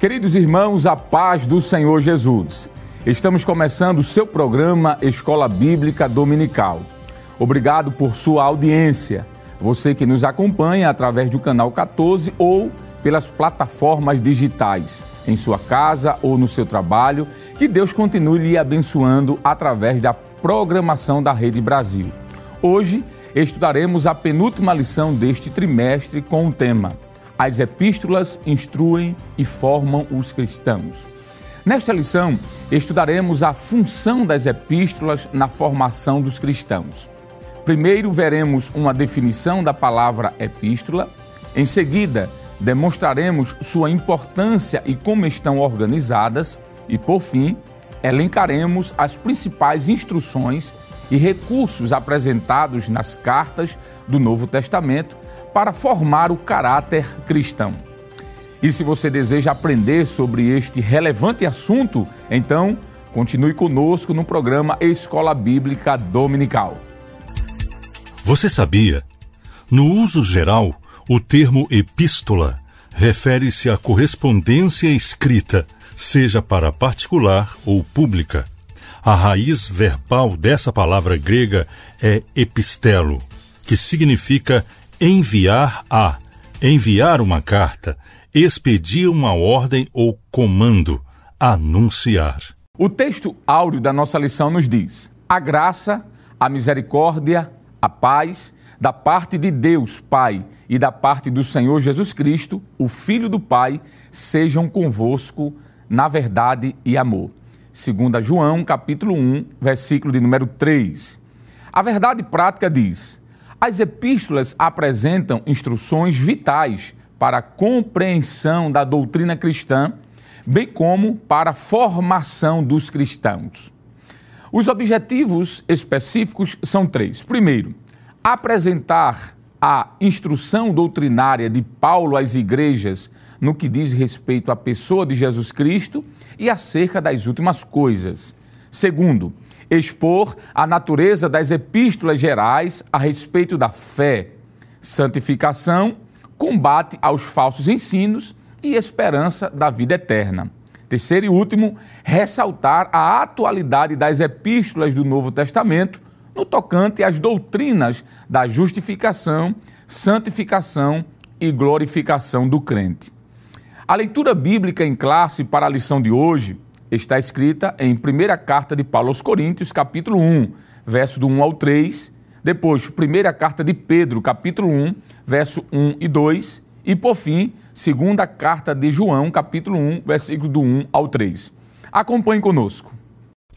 Queridos irmãos, a paz do Senhor Jesus. Estamos começando o seu programa Escola Bíblica Dominical. Obrigado por sua audiência. Você que nos acompanha através do canal 14 ou pelas plataformas digitais, em sua casa ou no seu trabalho, que Deus continue lhe abençoando através da programação da Rede Brasil. Hoje estudaremos a penúltima lição deste trimestre com o tema as epístolas instruem e formam os cristãos. Nesta lição, estudaremos a função das epístolas na formação dos cristãos. Primeiro, veremos uma definição da palavra epístola. Em seguida, demonstraremos sua importância e como estão organizadas. E, por fim, elencaremos as principais instruções e recursos apresentados nas cartas do Novo Testamento para formar o caráter cristão. E se você deseja aprender sobre este relevante assunto, então continue conosco no programa Escola Bíblica Dominical. Você sabia? No uso geral, o termo epístola refere-se à correspondência escrita, seja para particular ou pública. A raiz verbal dessa palavra grega é epistelo, que significa enviar a, enviar uma carta, expedir uma ordem ou comando, anunciar. O texto áureo da nossa lição nos diz: a graça, a misericórdia, a paz da parte de Deus Pai e da parte do Senhor Jesus Cristo, o Filho do Pai, sejam convosco na verdade e amor. Segundo João, capítulo 1, versículo de número 3. A verdade prática diz: as epístolas apresentam instruções vitais para a compreensão da doutrina cristã, bem como para a formação dos cristãos. Os objetivos específicos são três. Primeiro, apresentar a instrução doutrinária de Paulo às igrejas no que diz respeito à pessoa de Jesus Cristo e acerca das últimas coisas. Segundo, expor a natureza das epístolas gerais a respeito da fé, santificação, combate aos falsos ensinos e esperança da vida eterna. Terceiro e último, ressaltar a atualidade das epístolas do Novo Testamento no tocante às doutrinas da justificação, santificação e glorificação do crente. A leitura bíblica em classe para a lição de hoje está escrita em primeira carta de Paulo aos Coríntios, capítulo 1, verso do 1 ao 3, depois primeira carta de Pedro, capítulo 1, verso 1 e 2, e por fim, segunda carta de João, capítulo 1, versículo do 1 ao 3. Acompanhe conosco.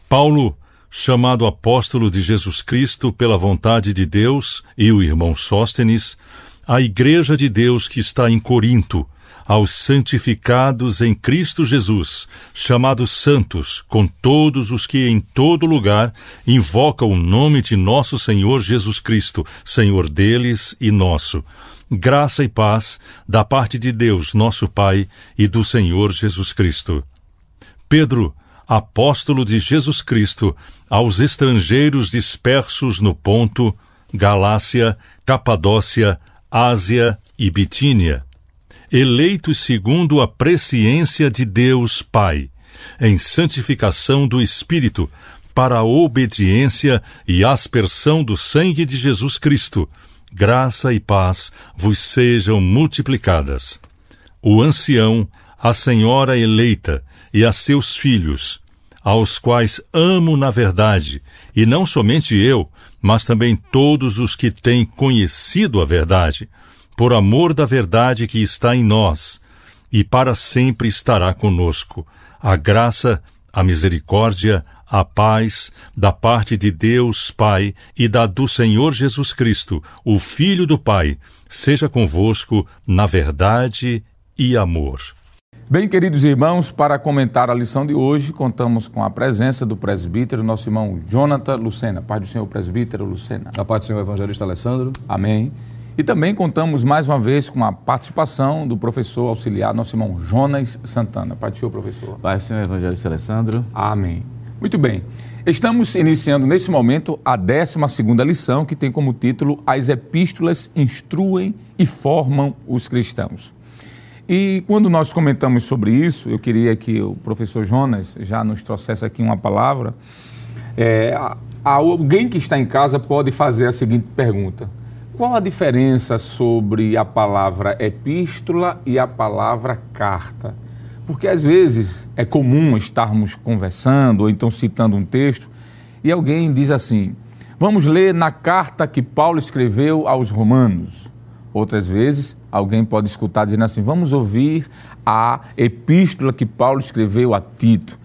Paulo, chamado apóstolo de Jesus Cristo pela vontade de Deus, e o irmão Sóstenes, a igreja de Deus que está em Corinto, aos santificados em Cristo Jesus, chamados santos, com todos os que em todo lugar invocam o nome de nosso Senhor Jesus Cristo, Senhor deles e nosso. Graça e paz da parte de Deus, nosso Pai, e do Senhor Jesus Cristo. Pedro, apóstolo de Jesus Cristo, aos estrangeiros dispersos no Ponto, Galácia, Capadócia, Ásia e Bitínia eleitos segundo a presciência de Deus Pai, em santificação do Espírito, para a obediência e aspersão do sangue de Jesus Cristo, graça e paz vos sejam multiplicadas. O ancião, a senhora eleita e a seus filhos, aos quais amo na verdade, e não somente eu, mas também todos os que têm conhecido a verdade, por amor da verdade que está em nós, e para sempre estará conosco. A graça, a misericórdia, a paz da parte de Deus Pai e da do Senhor Jesus Cristo, o Filho do Pai, seja convosco na verdade e amor. Bem, queridos irmãos, para comentar a lição de hoje, contamos com a presença do presbítero, nosso irmão Jonathan Lucena. Pai do Senhor presbítero Lucena. A paz do Senhor evangelista Alessandro. Amém. E também contamos mais uma vez com a participação do professor auxiliar, nosso irmão Jonas Santana. Pai do Senhor, professor. Pai do Senhor, Evangelista Alessandro. Amém. Muito bem. Estamos iniciando nesse momento a 12 lição, que tem como título As Epístolas Instruem e Formam os Cristãos. E quando nós comentamos sobre isso, eu queria que o professor Jonas já nos trouxesse aqui uma palavra. É, alguém que está em casa pode fazer a seguinte pergunta: Qual a diferença sobre a palavra epístola e a palavra carta? Porque às vezes é comum estarmos conversando ou então citando um texto e alguém diz assim: Vamos ler na carta que Paulo escreveu aos Romanos. Outras vezes, alguém pode escutar dizendo assim: vamos ouvir a epístola que Paulo escreveu a Tito.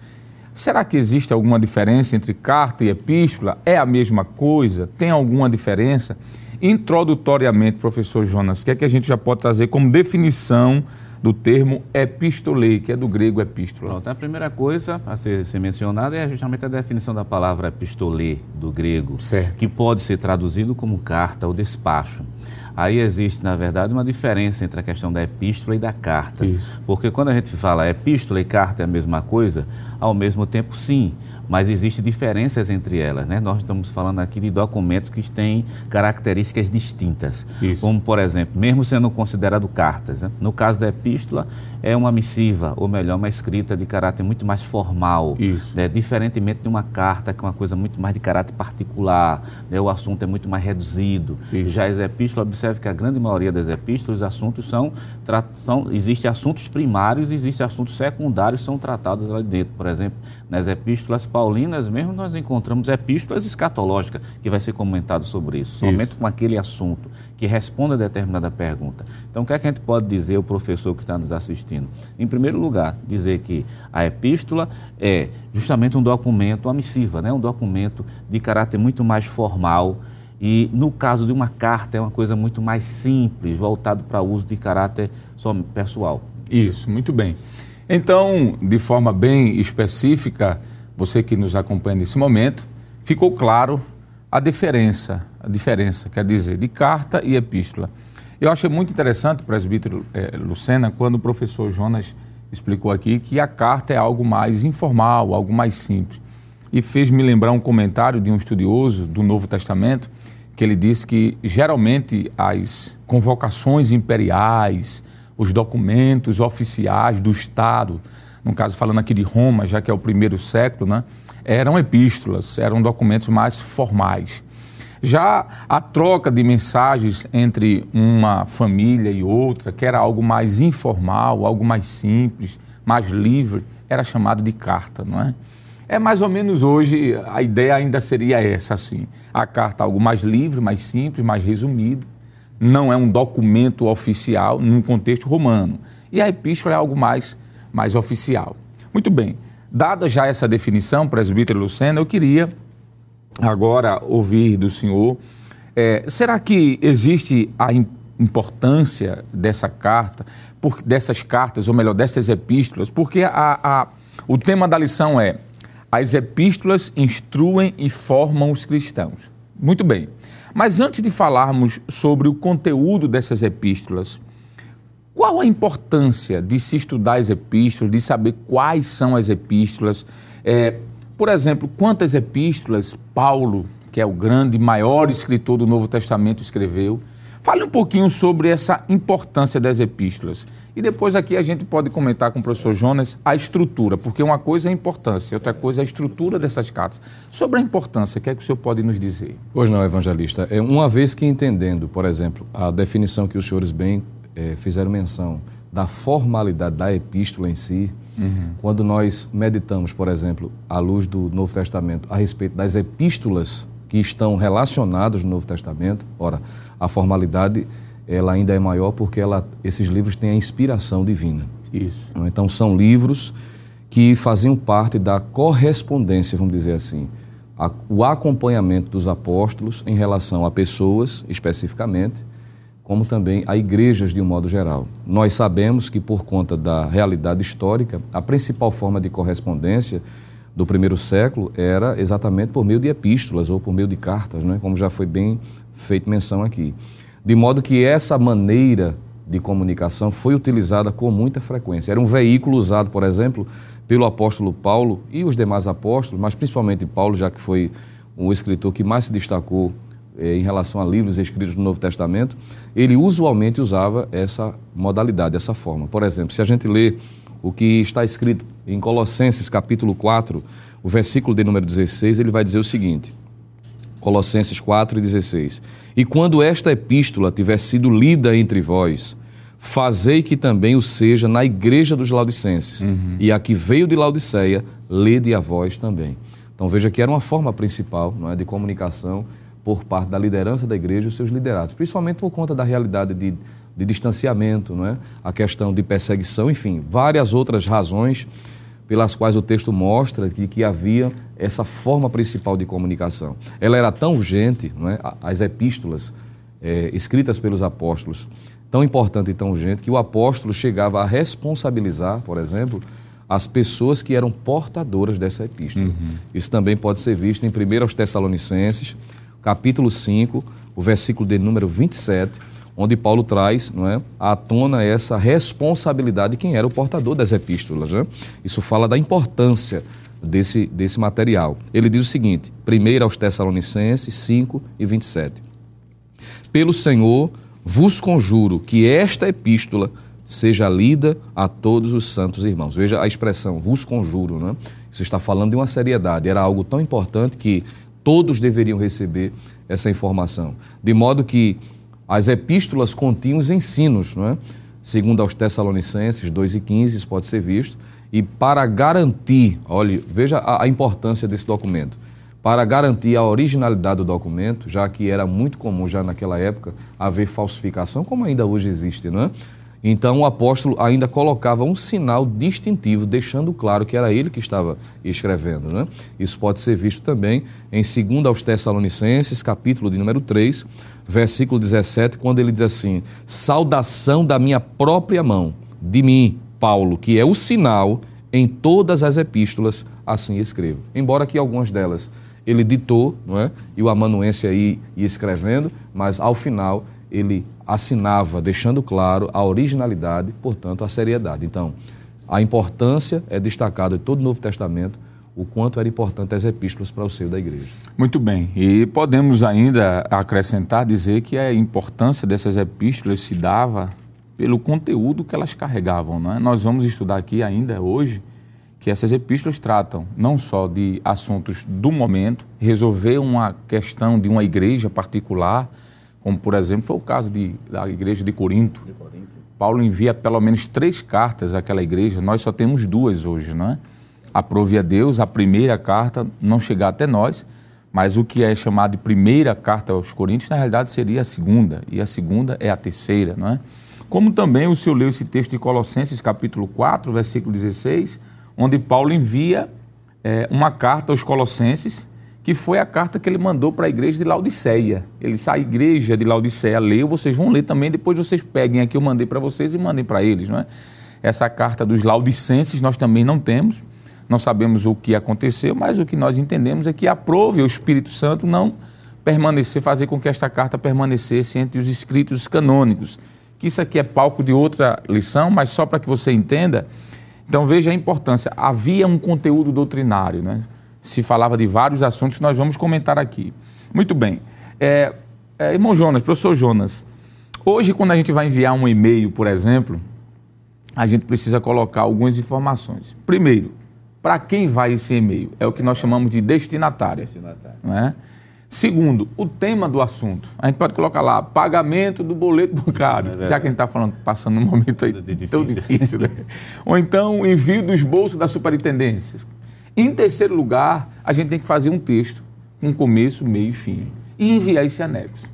Será que existe alguma diferença entre carta e epístola? É a mesma coisa? Tem alguma diferença? Introdutoriamente, professor Jonas, o que é que a gente já pode trazer como definição do termo epistole, que é do grego epístola? Pronto, a primeira coisa a ser, ser mencionada é justamente a definição da palavra epistole, do grego, certo. que pode ser traduzido como carta ou despacho. Aí existe, na verdade, uma diferença entre a questão da epístola e da carta. Isso. Porque quando a gente fala epístola e carta é a mesma coisa, ao mesmo tempo sim, mas existem diferenças entre elas. Né? Nós estamos falando aqui de documentos que têm características distintas. Isso. Como, por exemplo, mesmo sendo considerado cartas. Né? No caso da epístola, é uma missiva, ou melhor, uma escrita de caráter muito mais formal. Isso. Né? Diferentemente de uma carta, que é uma coisa muito mais de caráter particular, né? o assunto é muito mais reduzido. Isso. Já as epístolas, observe que a grande maioria das epístolas, os assuntos são, são existem assuntos primários e existem assuntos secundários que são tratados lá dentro. Por exemplo, nas epístolas paulinas mesmo nós encontramos epístolas escatológicas, que vai ser comentado sobre isso, somente Isso. com aquele assunto que responde a determinada pergunta. Então, o que, é que a gente pode dizer, o professor que está nos assistindo? Em primeiro lugar, dizer que a epístola é justamente um documento, uma missiva, né? um documento de caráter muito mais formal, e no caso de uma carta é uma coisa muito mais simples, voltado para uso de caráter só pessoal. Isso, muito bem. Então, de forma bem específica, você que nos acompanha nesse momento, ficou claro a diferença, a diferença, quer dizer, de carta e epístola. Eu achei muito interessante, presbítero eh, Lucena, quando o professor Jonas explicou aqui que a carta é algo mais informal, algo mais simples. E fez me lembrar um comentário de um estudioso do Novo Testamento, que ele disse que geralmente as convocações imperiais, os documentos oficiais do Estado, no caso falando aqui de Roma, já que é o primeiro século, né, eram epístolas, eram documentos mais formais. Já a troca de mensagens entre uma família e outra, que era algo mais informal, algo mais simples, mais livre, era chamado de carta, não é? É mais ou menos hoje, a ideia ainda seria essa, assim. A carta algo mais livre, mais simples, mais resumido, não é um documento oficial num contexto romano. E a epístola é algo mais, mais oficial. Muito bem, dada já essa definição, presbítero Lucena, eu queria agora ouvir do senhor, é, será que existe a importância dessa carta, por, dessas cartas, ou melhor, dessas epístolas? Porque a, a, o tema da lição é as epístolas instruem e formam os cristãos. Muito bem. Mas antes de falarmos sobre o conteúdo dessas epístolas, qual a importância de se estudar as epístolas, de saber quais são as epístolas? É, por exemplo, quantas epístolas Paulo, que é o grande, maior escritor do Novo Testamento, escreveu? Fale um pouquinho sobre essa importância das epístolas. E depois aqui a gente pode comentar com o professor Jonas a estrutura, porque uma coisa é a importância, outra coisa é a estrutura dessas cartas. Sobre a importância, o que é que o senhor pode nos dizer? Pois não, evangelista. É, uma vez que entendendo, por exemplo, a definição que os senhores bem é, fizeram menção da formalidade da epístola em si, uhum. quando nós meditamos, por exemplo, à luz do Novo Testamento, a respeito das epístolas que estão relacionadas no Novo Testamento, ora, a formalidade ela ainda é maior porque ela, esses livros têm a inspiração divina. Isso. Então são livros que faziam parte da correspondência, vamos dizer assim, a, o acompanhamento dos apóstolos em relação a pessoas especificamente, como também a igrejas de um modo geral. Nós sabemos que por conta da realidade histórica, a principal forma de correspondência do primeiro século era exatamente por meio de epístolas ou por meio de cartas, né? como já foi bem feito menção aqui. De modo que essa maneira de comunicação foi utilizada com muita frequência. Era um veículo usado, por exemplo, pelo apóstolo Paulo e os demais apóstolos, mas principalmente Paulo, já que foi o escritor que mais se destacou eh, em relação a livros escritos no Novo Testamento, ele usualmente usava essa modalidade, essa forma. Por exemplo, se a gente lê o que está escrito em Colossenses capítulo 4, o versículo de número 16, ele vai dizer o seguinte: Colossenses 4 16. E quando esta epístola tiver sido lida entre vós, fazei que também o seja na igreja dos Laodicenses. Uhum. E a que veio de Laodiceia, lede a vós também. Então veja que era uma forma principal não é, de comunicação por parte da liderança da igreja e os seus liderados, principalmente por conta da realidade de, de distanciamento, não é? a questão de perseguição, enfim, várias outras razões pelas quais o texto mostra que, que havia essa forma principal de comunicação. Ela era tão urgente, não é? as epístolas é, escritas pelos apóstolos, tão importante e tão urgente, que o apóstolo chegava a responsabilizar, por exemplo, as pessoas que eram portadoras dessa epístola. Uhum. Isso também pode ser visto em 1 aos Tessalonicenses, capítulo 5, o versículo de número 27, onde Paulo traz não é, à tona essa responsabilidade de quem era o portador das epístolas. Né? Isso fala da importância desse, desse material. Ele diz o seguinte, 1 aos Tessalonicenses 5 e 27. Pelo Senhor vos conjuro que esta epístola seja lida a todos os santos irmãos. Veja a expressão, vos conjuro, né? Isso está falando de uma seriedade. Era algo tão importante que todos deveriam receber essa informação. De modo que as epístolas continham os ensinos, não é? Segundo aos Tessalonicenses 2 e 15, isso pode ser visto. E para garantir, olhe, veja a, a importância desse documento. Para garantir a originalidade do documento, já que era muito comum já naquela época haver falsificação, como ainda hoje existe, não é? Então o apóstolo ainda colocava um sinal distintivo, deixando claro que era ele que estava escrevendo. Né? Isso pode ser visto também em 2 aos Tessalonicenses, capítulo de número 3, versículo 17, quando ele diz assim: Saudação da minha própria mão, de mim, Paulo, que é o sinal em todas as epístolas, assim escrevo. Embora que algumas delas ele ditou, não é? e o amanuense aí ia escrevendo, mas ao final ele assinava, deixando claro a originalidade, portanto, a seriedade. Então, a importância é destacada em todo o Novo Testamento o quanto era importante as epístolas para o seio da igreja. Muito bem. E podemos ainda acrescentar, dizer que a importância dessas epístolas se dava pelo conteúdo que elas carregavam. Não é? Nós vamos estudar aqui ainda hoje que essas epístolas tratam não só de assuntos do momento, resolver uma questão de uma igreja particular, como por exemplo foi o caso de, da igreja de Corinto. de Corinto. Paulo envia pelo menos três cartas àquela igreja, nós só temos duas hoje, não é? Aprove a Deus a primeira carta não chegar até nós, mas o que é chamado de primeira carta aos Coríntios, na realidade seria a segunda, e a segunda é a terceira, não é? Como também o senhor leu esse texto de Colossenses, capítulo 4, versículo 16, onde Paulo envia é, uma carta aos Colossenses, que foi a carta que ele mandou para a igreja de Laodiceia. Ele sai a igreja de Laodiceia leu, vocês vão ler também, depois vocês peguem aqui, eu mandei para vocês e mandem para eles, não é? Essa carta dos Laodicenses nós também não temos, não sabemos o que aconteceu, mas o que nós entendemos é que aprove o Espírito Santo não permanecer, fazer com que esta carta permanecesse entre os escritos canônicos. Que isso aqui é palco de outra lição, mas só para que você entenda. Então veja a importância. Havia um conteúdo doutrinário, né? Se falava de vários assuntos que nós vamos comentar aqui. Muito bem. É, é, irmão Jonas, professor Jonas, hoje quando a gente vai enviar um e-mail, por exemplo, a gente precisa colocar algumas informações. Primeiro, para quem vai esse e-mail? É o que nós chamamos de destinatário. destinatário. Não é? Segundo, o tema do assunto. A gente pode colocar lá, pagamento do boleto bancário, é já que a gente está falando, passando um momento aí tão difícil. Né? Ou então, envio dos bolsos da superintendência. Em terceiro lugar, a gente tem que fazer um texto, um começo, meio e fim, e enviar esse anexo.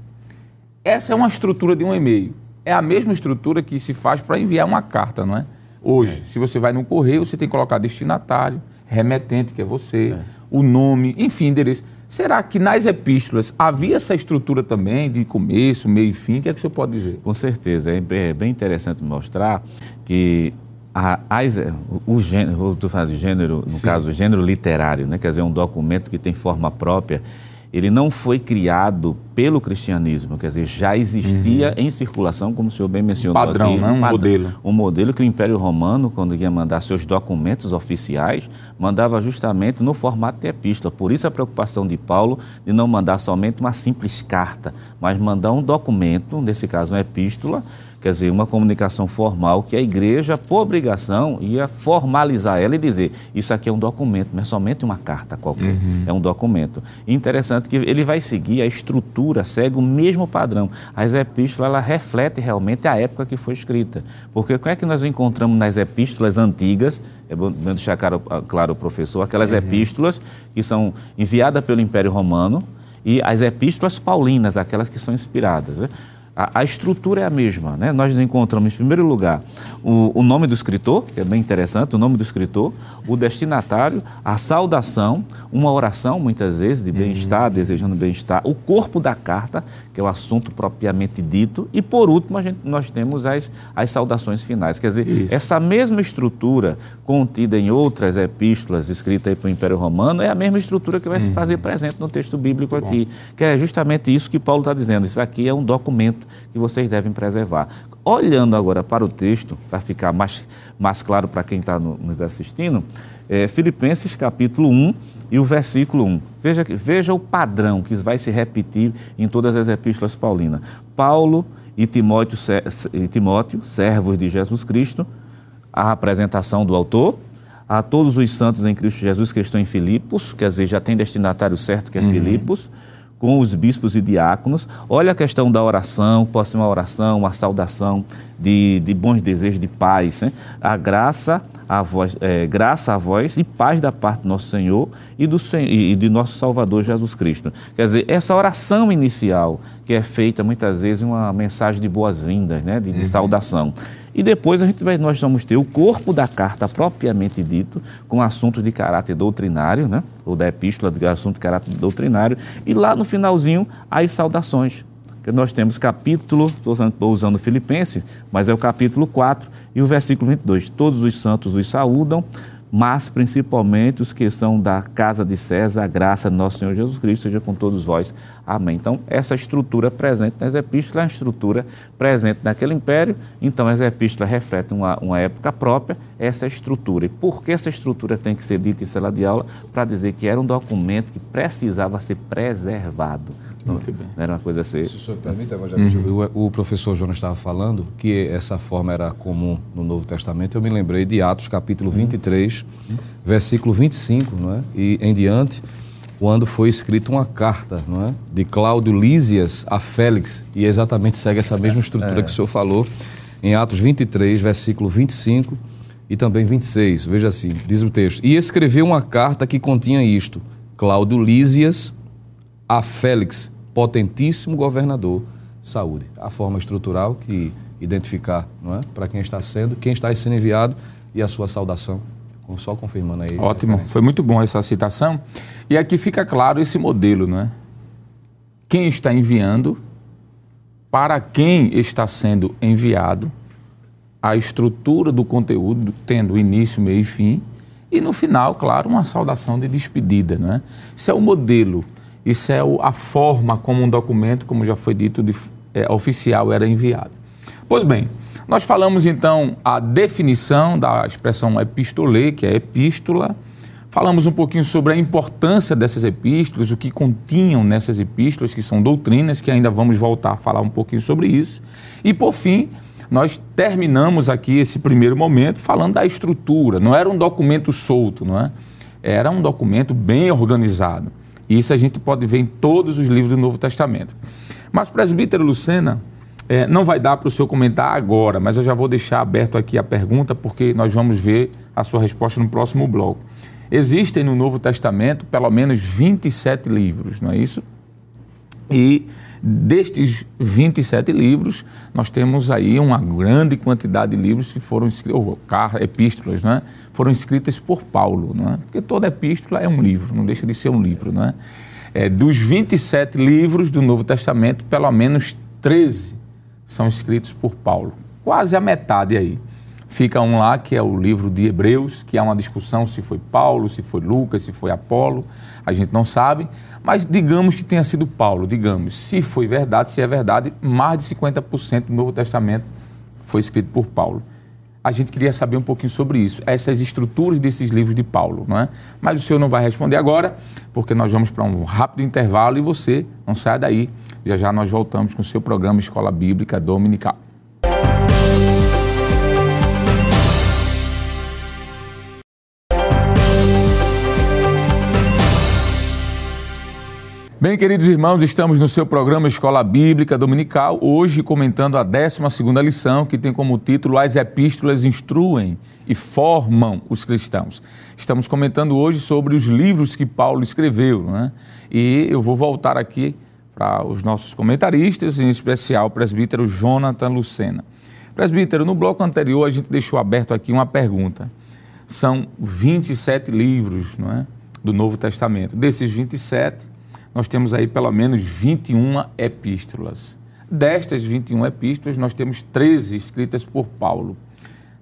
Essa é uma estrutura de um e-mail. É a mesma estrutura que se faz para enviar uma carta, não é? Hoje, é. se você vai no correio, você tem que colocar destinatário, remetente, que é você, é. o nome, enfim, endereço. Será que nas epístolas havia essa estrutura também de começo, meio e fim? O que é que você pode dizer? Com certeza. É bem interessante mostrar que a, o gênero, vou falar de gênero, no Sim. caso, o gênero literário, né? quer dizer, um documento que tem forma própria, ele não foi criado pelo cristianismo, quer dizer, já existia uhum. em circulação, como o senhor bem mencionou um padrão, aqui, né? um, um padrão, modelo. Um modelo que o Império Romano, quando ia mandar seus documentos oficiais, mandava justamente no formato de epístola. Por isso a preocupação de Paulo de não mandar somente uma simples carta, mas mandar um documento, nesse caso uma epístola, quer dizer, uma comunicação formal que a igreja, por obrigação, ia formalizar ela e dizer: isso aqui é um documento, não é somente uma carta qualquer, uhum. é um documento. E interessante que ele vai seguir a estrutura, segue o mesmo padrão. As epístolas ela reflete realmente a época que foi escrita. Porque o que é que nós encontramos nas epístolas antigas? É bom deixar claro, claro professor, aquelas uhum. epístolas que são enviadas pelo Império Romano e as epístolas paulinas, aquelas que são inspiradas. Né? A, a, estrutura é a mesma. Né? Nós encontramos, em primeiro lugar, o, o, nome do escritor, que é bem interessante, o nome do escritor, o destinatário, a saudação, uma oração, muitas vezes, de bem-estar, uhum. desejando bem-estar, o corpo da carta, que é o assunto propriamente dito, e, por último, gente, nós temos as, as saudações finais. Quer dizer, Isso. essa mesma estrutura contida em outras epístolas escritas para o Império Romano é a mesma estrutura que vai uhum. se fazer presente no texto bíblico aqui, que é justamente isso que Paulo está dizendo. Isso aqui é um documento que vocês devem preservar. Olhando agora para o texto, para ficar mais, mais claro para quem está no, nos assistindo, é, Filipenses capítulo 1 e o versículo 1. Veja, veja o padrão que vai se repetir em todas as epístolas paulinas. Paulo e Timóteo, e Timóteo, servos de Jesus Cristo, a apresentação do autor, a todos os santos em Cristo Jesus que estão em Filipos, quer dizer, já tem destinatário certo que é uhum. Filipos, com os bispos e diáconos. Olha a questão da oração, pode ser uma oração, uma saudação de, de bons desejos de paz. Né? A graça, a voz, é, graça a vós e paz da parte do nosso Senhor e, do, e de nosso Salvador Jesus Cristo. Quer dizer, essa oração inicial, que é feita muitas vezes uma mensagem de boas-vindas, né? de, de uhum. saudação. E depois a gente vai, nós vamos ter o corpo da carta propriamente dito, com assuntos de caráter doutrinário, né? ou da epístola de assunto de caráter doutrinário, e lá no finalzinho as saudações. Que nós temos capítulo, estou usando, usando Filipenses, mas é o capítulo 4 e o versículo 22. Todos os santos os saúdam, mas principalmente os que são da casa de César, a graça de nosso Senhor Jesus Cristo seja com todos vós. Amém. Então, essa estrutura presente nas epístolas é uma estrutura presente naquele império, então as epístolas refletem uma, uma época própria, essa estrutura. E por que essa estrutura tem que ser dita em sala de aula? Para dizer que era um documento que precisava ser preservado. Muito bem. Não era uma coisa assim. Se o senhor permite, uhum. o, o professor Jonas estava falando que essa forma era comum no Novo Testamento. Eu me lembrei de Atos, capítulo 23, uhum. versículo 25, não é? e em diante, quando foi escrita uma carta não é? de Cláudio Lísias a Félix, e exatamente segue essa mesma estrutura é. que o senhor falou, em Atos 23, versículo 25 e também 26. Veja assim, diz o texto: E escreveu uma carta que continha isto: Cláudio Lísias a Félix, potentíssimo governador, saúde. A forma estrutural que identificar, não é? Para quem está sendo, quem está sendo enviado e a sua saudação. Só confirmando aí. Ótimo, foi muito bom essa citação. E aqui fica claro esse modelo, não é? Quem está enviando, para quem está sendo enviado, a estrutura do conteúdo tendo início, meio e fim, e no final, claro, uma saudação de despedida, não é? Isso é o modelo isso é a forma como um documento, como já foi dito, de, é, oficial era enviado. Pois bem, nós falamos então a definição da expressão epistolê, que é epístola. Falamos um pouquinho sobre a importância dessas epístolas, o que continham nessas epístolas, que são doutrinas, que ainda vamos voltar a falar um pouquinho sobre isso. E por fim, nós terminamos aqui esse primeiro momento falando da estrutura. Não era um documento solto, não é? Era um documento bem organizado. Isso a gente pode ver em todos os livros do Novo Testamento. Mas, presbítero Lucena, é, não vai dar para o senhor comentar agora, mas eu já vou deixar aberto aqui a pergunta, porque nós vamos ver a sua resposta no próximo bloco. Existem no Novo Testamento pelo menos 27 livros, não é isso? E destes 27 livros, nós temos aí uma grande quantidade de livros que foram escritos, ou epístolas, não é? foram escritas por Paulo, não é? porque toda epístola é um livro, não deixa de ser um livro. Não é? É, dos 27 livros do Novo Testamento, pelo menos 13 são escritos por Paulo, quase a metade aí. Fica um lá que é o livro de Hebreus, que há uma discussão se foi Paulo, se foi Lucas, se foi Apolo, a gente não sabe, mas digamos que tenha sido Paulo, digamos, se foi verdade, se é verdade, mais de 50% do Novo Testamento foi escrito por Paulo. A gente queria saber um pouquinho sobre isso, essas estruturas desses livros de Paulo, não é? Mas o senhor não vai responder agora, porque nós vamos para um rápido intervalo e você não sai daí. Já já nós voltamos com o seu programa Escola Bíblica Dominical. Bem, queridos irmãos, estamos no seu programa Escola Bíblica Dominical, hoje comentando a 12 lição, que tem como título As Epístolas Instruem e Formam os Cristãos. Estamos comentando hoje sobre os livros que Paulo escreveu, né? e eu vou voltar aqui para os nossos comentaristas, em especial o presbítero Jonathan Lucena. Presbítero, no bloco anterior a gente deixou aberto aqui uma pergunta. São 27 livros não é? do Novo Testamento. Desses 27, nós temos aí pelo menos 21 epístolas. Destas 21 epístolas, nós temos 13 escritas por Paulo.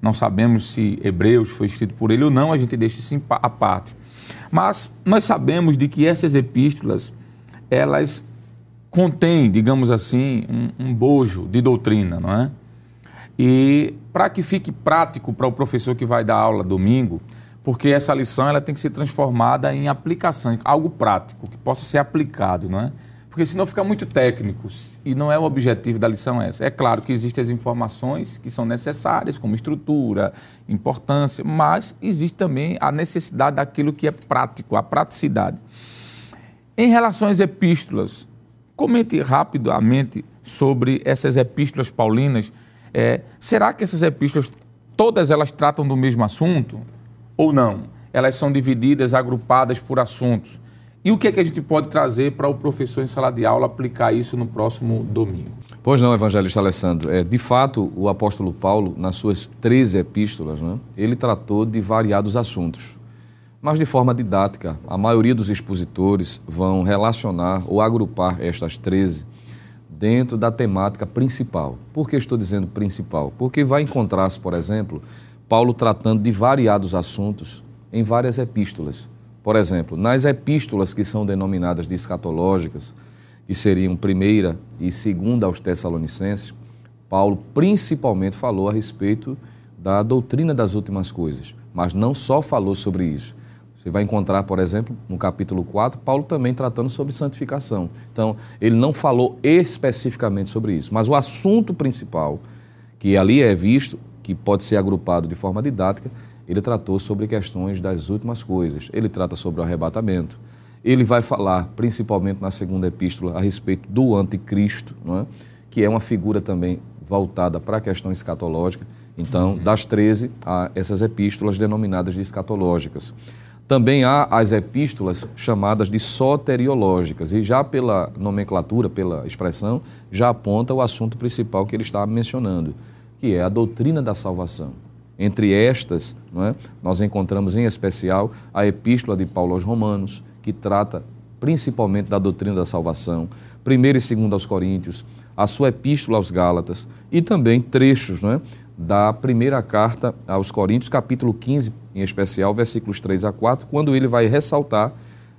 Não sabemos se Hebreus foi escrito por ele ou não, a gente deixa isso à parte. Mas nós sabemos de que essas epístolas, elas contêm, digamos assim, um, um bojo de doutrina, não é? E para que fique prático para o professor que vai dar aula domingo, porque essa lição ela tem que ser transformada em aplicação, algo prático, que possa ser aplicado, não é? Porque senão fica muito técnico e não é o objetivo da lição essa. É claro que existem as informações que são necessárias, como estrutura, importância, mas existe também a necessidade daquilo que é prático, a praticidade. Em relação às epístolas, comente rapidamente sobre essas epístolas paulinas. É, será que essas epístolas, todas elas tratam do mesmo assunto? Ou não? Elas são divididas, agrupadas por assuntos. E o que é que a gente pode trazer para o professor em sala de aula aplicar isso no próximo domingo? Pois não, evangelista Alessandro. É, de fato, o apóstolo Paulo, nas suas 13 epístolas, né, ele tratou de variados assuntos. Mas de forma didática, a maioria dos expositores vão relacionar ou agrupar estas 13 dentro da temática principal. Por que estou dizendo principal? Porque vai encontrar-se, por exemplo, Paulo tratando de variados assuntos em várias epístolas. Por exemplo, nas epístolas que são denominadas de escatológicas, que seriam primeira e segunda aos Tessalonicenses, Paulo principalmente falou a respeito da doutrina das últimas coisas, mas não só falou sobre isso. Você vai encontrar, por exemplo, no capítulo 4, Paulo também tratando sobre santificação. Então, ele não falou especificamente sobre isso, mas o assunto principal que ali é visto que pode ser agrupado de forma didática, ele tratou sobre questões das últimas coisas. Ele trata sobre o arrebatamento. Ele vai falar, principalmente na segunda epístola, a respeito do anticristo, é? que é uma figura também voltada para a questão escatológica. Então, das 13, há essas epístolas denominadas de escatológicas. Também há as epístolas chamadas de soteriológicas, e já pela nomenclatura, pela expressão, já aponta o assunto principal que ele está mencionando que é a doutrina da salvação. Entre estas, é, nós encontramos em especial a Epístola de Paulo aos Romanos, que trata principalmente da doutrina da salvação, 1 e 2 aos Coríntios, a sua Epístola aos Gálatas e também trechos é, da primeira carta aos Coríntios, capítulo 15, em especial, versículos 3 a 4, quando ele vai ressaltar,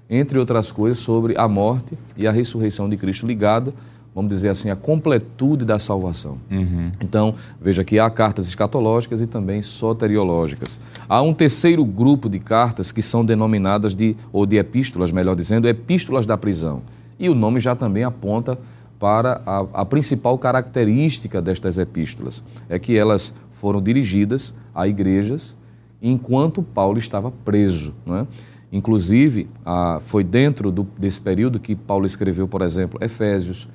entre outras coisas, sobre a morte e a ressurreição de Cristo ligada vamos dizer assim, a completude da salvação. Uhum. Então, veja que há cartas escatológicas e também soteriológicas. Há um terceiro grupo de cartas que são denominadas de, ou de epístolas, melhor dizendo, epístolas da prisão. E o nome já também aponta para a, a principal característica destas epístolas, é que elas foram dirigidas a igrejas enquanto Paulo estava preso. Não é? Inclusive, a, foi dentro do, desse período que Paulo escreveu, por exemplo, Efésios,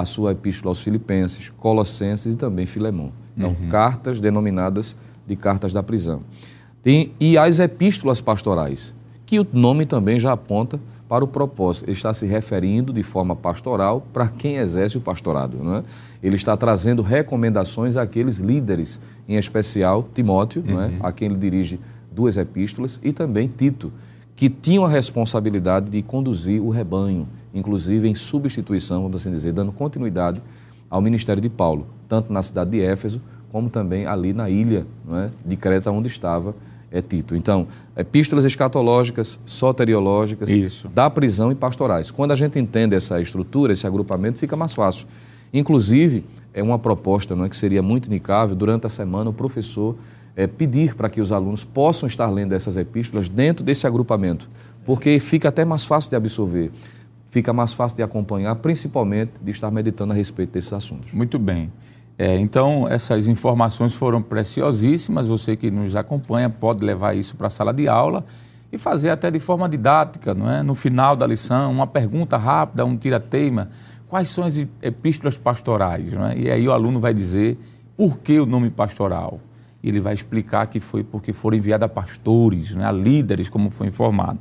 a sua epístola aos Filipenses, Colossenses e também Filemão. Então, uhum. cartas denominadas de cartas da prisão. Tem, e as epístolas pastorais, que o nome também já aponta para o propósito. Ele está se referindo de forma pastoral para quem exerce o pastorado. É? Ele está trazendo recomendações àqueles líderes, em especial Timóteo, uhum. é? Uhum. a quem ele dirige duas epístolas, e também Tito, que tinham a responsabilidade de conduzir o rebanho, inclusive em substituição, vamos assim dizer, dando continuidade ao ministério de Paulo, tanto na cidade de Éfeso como também ali na ilha é, de Creta, onde estava é Tito. Então, epístolas escatológicas, soteriológicas, Isso. da prisão e pastorais. Quando a gente entende essa estrutura, esse agrupamento, fica mais fácil. Inclusive, é uma proposta não é, que seria muito indicável, durante a semana, o professor é, pedir para que os alunos possam estar lendo essas epístolas dentro desse agrupamento, porque fica até mais fácil de absorver, fica mais fácil de acompanhar, principalmente de estar meditando a respeito desses assuntos. Muito bem. É, então, essas informações foram preciosíssimas. Você que nos acompanha pode levar isso para a sala de aula e fazer até de forma didática, não é? No final da lição, uma pergunta rápida, um tira-teima. Quais são as epístolas pastorais? Não é? E aí o aluno vai dizer por que o nome pastoral. Ele vai explicar que foi porque foram enviados a pastores, né, a líderes, como foi informado.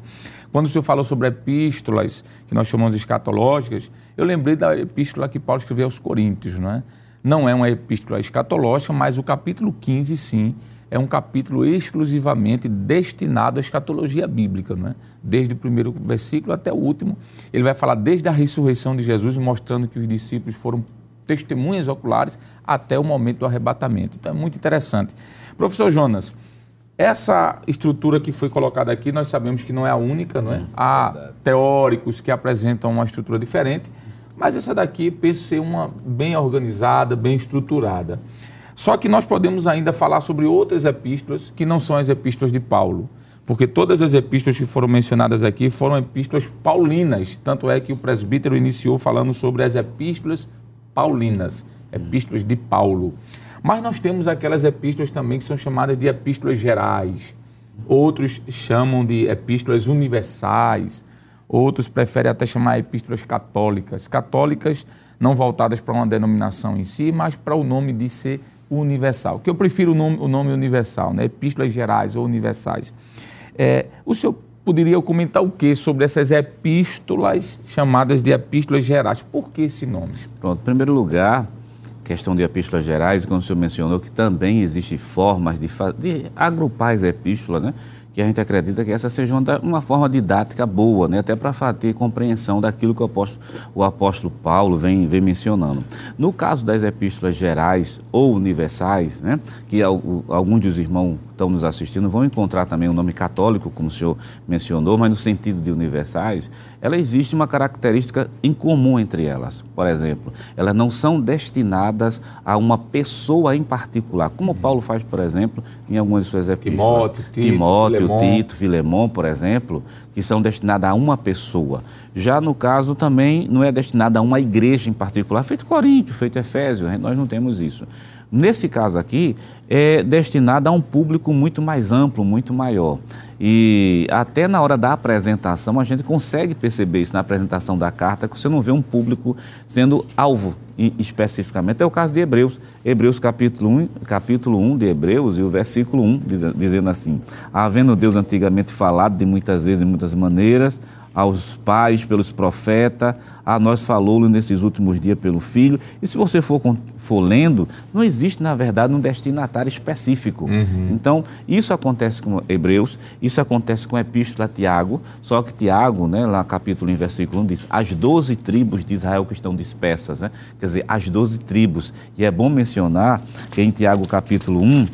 Quando o senhor falou sobre epístolas, que nós chamamos de escatológicas, eu lembrei da epístola que Paulo escreveu aos Coríntios, não é? Não é uma epístola escatológica, mas o capítulo 15, sim, é um capítulo exclusivamente destinado à escatologia bíblica, não é? desde o primeiro versículo até o último. Ele vai falar desde a ressurreição de Jesus, mostrando que os discípulos foram testemunhas oculares até o momento do arrebatamento. Então é muito interessante. Professor Jonas, essa estrutura que foi colocada aqui, nós sabemos que não é a única, não é? Há teóricos que apresentam uma estrutura diferente, mas essa daqui penso ser uma bem organizada, bem estruturada. Só que nós podemos ainda falar sobre outras epístolas que não são as epístolas de Paulo, porque todas as epístolas que foram mencionadas aqui foram epístolas paulinas, tanto é que o presbítero iniciou falando sobre as epístolas paulinas, epístolas de Paulo. Mas nós temos aquelas epístolas também que são chamadas de epístolas gerais. Outros chamam de epístolas universais. Outros preferem até chamar epístolas católicas. Católicas não voltadas para uma denominação em si, mas para o nome de ser universal. Que eu prefiro o nome, o nome universal, né? epístolas gerais ou universais. É, o senhor poderia comentar o que sobre essas epístolas chamadas de epístolas gerais? Por que esse nome? Pronto, em primeiro lugar, questão de epístolas gerais, como o senhor mencionou, que também existem formas de, de agrupar as epístolas, né? que a gente acredita que essa seja uma, uma forma didática boa, né? até para ter compreensão daquilo que o apóstolo, o apóstolo Paulo vem, vem mencionando. No caso das epístolas gerais ou universais, né? que alguns dos irmãos estão nos assistindo vão encontrar também o nome católico, como o senhor mencionou, mas no sentido de universais, ela existe uma característica em comum entre elas. Por exemplo, elas não são destinadas a uma pessoa em particular, como Paulo faz, por exemplo, em algumas de suas epístolas. Timóteo, Tito, Timóteo, Filemon. Tito, Filemon, por exemplo, que são destinadas a uma pessoa. Já no caso também não é destinada a uma igreja em particular, feito Coríntio, feito Efésio, nós não temos isso. Nesse caso aqui, é destinada a um público muito mais amplo, muito maior. E até na hora da apresentação, a gente consegue perceber isso na apresentação da carta, que você não vê um público sendo alvo especificamente. É o caso de Hebreus. Hebreus capítulo 1, capítulo 1 de Hebreus e o versículo 1, dizendo assim: Havendo Deus antigamente falado de muitas vezes, de muitas maneiras, aos pais pelos profetas, a nós falou nesses últimos dias pelo Filho. E se você for, for lendo, não existe, na verdade, um destinatário específico. Uhum. Então, isso acontece com Hebreus, isso acontece com a Epístola a Tiago, só que Tiago, né, lá capítulo em versículo 1, diz as doze tribos de Israel que estão dispersas, né? quer dizer, as doze tribos. E é bom mencionar que em Tiago capítulo 1,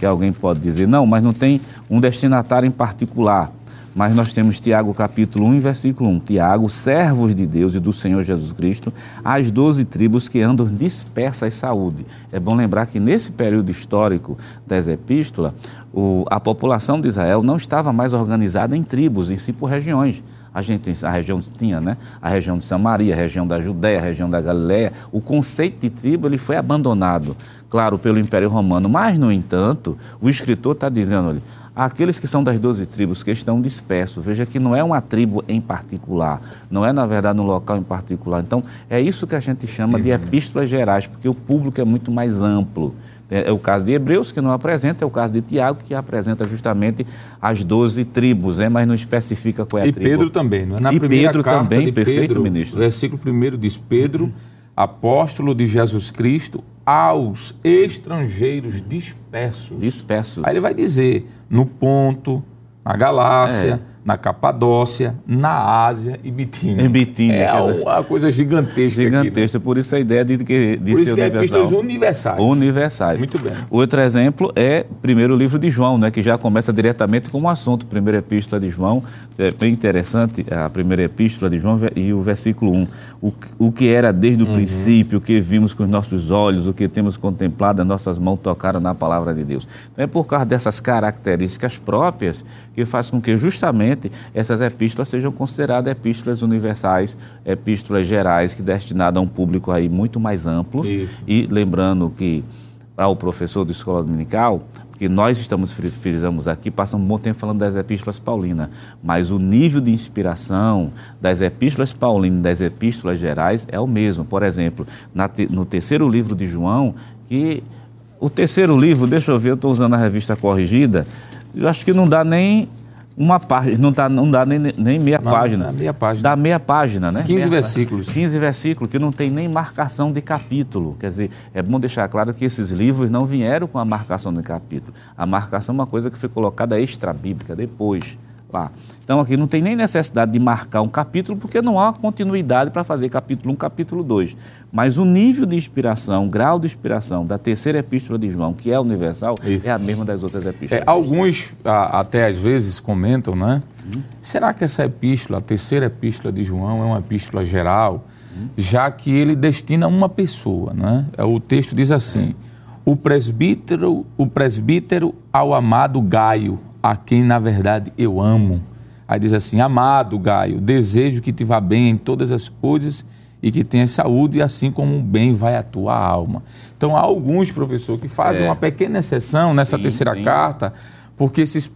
que alguém pode dizer, não, mas não tem um destinatário em particular. Mas nós temos Tiago capítulo 1, versículo 1. Tiago, servos de Deus e do Senhor Jesus Cristo, as doze tribos que andam dispersas saúde. É bom lembrar que nesse período histórico das epístolas, o, a população de Israel não estava mais organizada em tribos, em si por regiões. A gente a região tinha, né? A região de Samaria, a região da Judéia, a região da Galiléia. O conceito de tribo ele foi abandonado, claro, pelo Império Romano. Mas, no entanto, o escritor está dizendo ali, aqueles que são das doze tribos que estão dispersos. Veja que não é uma tribo em particular, não é, na verdade, um local em particular. Então, é isso que a gente chama de epístolas gerais, porque o público é muito mais amplo. É, é o caso de Hebreus, que não apresenta, é o caso de Tiago, que apresenta justamente as doze tribos, né? mas não especifica qual é a e tribo. E Pedro também, não é? Na e Pedro também, perfeito, Pedro, ministro. Versículo 1 diz: Pedro, apóstolo de Jesus Cristo, aos estrangeiros dispersos. Dispersos. Aí ele vai dizer no ponto, na Galácia, é. Na Capadócia, na Ásia e Bitínia. Em Bitínia, É uma coisa gigantesca. aqui, né? Gigantesca, por isso a ideia de que de Por isso ser que é universal. epístolas universais. Universais. Muito bem. Outro exemplo é primeiro livro de João, né, que já começa diretamente com o assunto. Primeira epístola de João, é bem interessante a primeira epístola de João e o versículo 1. O, o que era desde o Uhum. princípio, o que vimos com os nossos olhos, o que temos contemplado, as nossas mãos tocaram na palavra de Deus. Então é por causa dessas características próprias que faz com que justamente essas epístolas sejam consideradas epístolas universais, epístolas gerais, que destinadas a um público aí muito mais amplo. Isso. E lembrando que para o professor de escola dominical, porque nós estamos fri- frisamos aqui, passamos um bom tempo falando das epístolas paulinas, mas o nível de inspiração das epístolas paulinas e das epístolas gerais é o mesmo. Por exemplo, na no terceiro livro de João, que o terceiro livro, deixa eu ver, eu estou usando a revista corrigida, eu acho que não dá nem uma página, não, tá, não dá nem, nem meia Não, página. dá meia página. Dá meia página, né? 15 Meia versículos. 15 versículos que não tem nem marcação de capítulo. Quer dizer, é bom deixar claro que esses livros não vieram com a marcação de capítulo. A marcação é uma coisa que foi colocada extra-bíblica depois. Lá. Então aqui não tem nem necessidade de marcar um capítulo, porque não há continuidade para fazer capítulo 1, capítulo 2. Mas o nível de inspiração, o grau de inspiração da terceira epístola de João, que é universal, Isso. é a mesma das outras É, epístolas. alguns a- até às vezes comentam, né? Será que essa epístola, a terceira epístola de João, é uma epístola geral, já que ele destina uma pessoa, né? É, O texto diz assim: o presbítero, o presbítero ao amado Gaio, a quem na verdade eu amo. Aí diz assim: amado Gaio, desejo que te vá bem em todas as coisas e que tenha saúde, e assim como um bem vai a tua alma. Então há alguns, professor, que fazem É. uma pequena exceção nessa Sim, terceira sim. carta, porque esses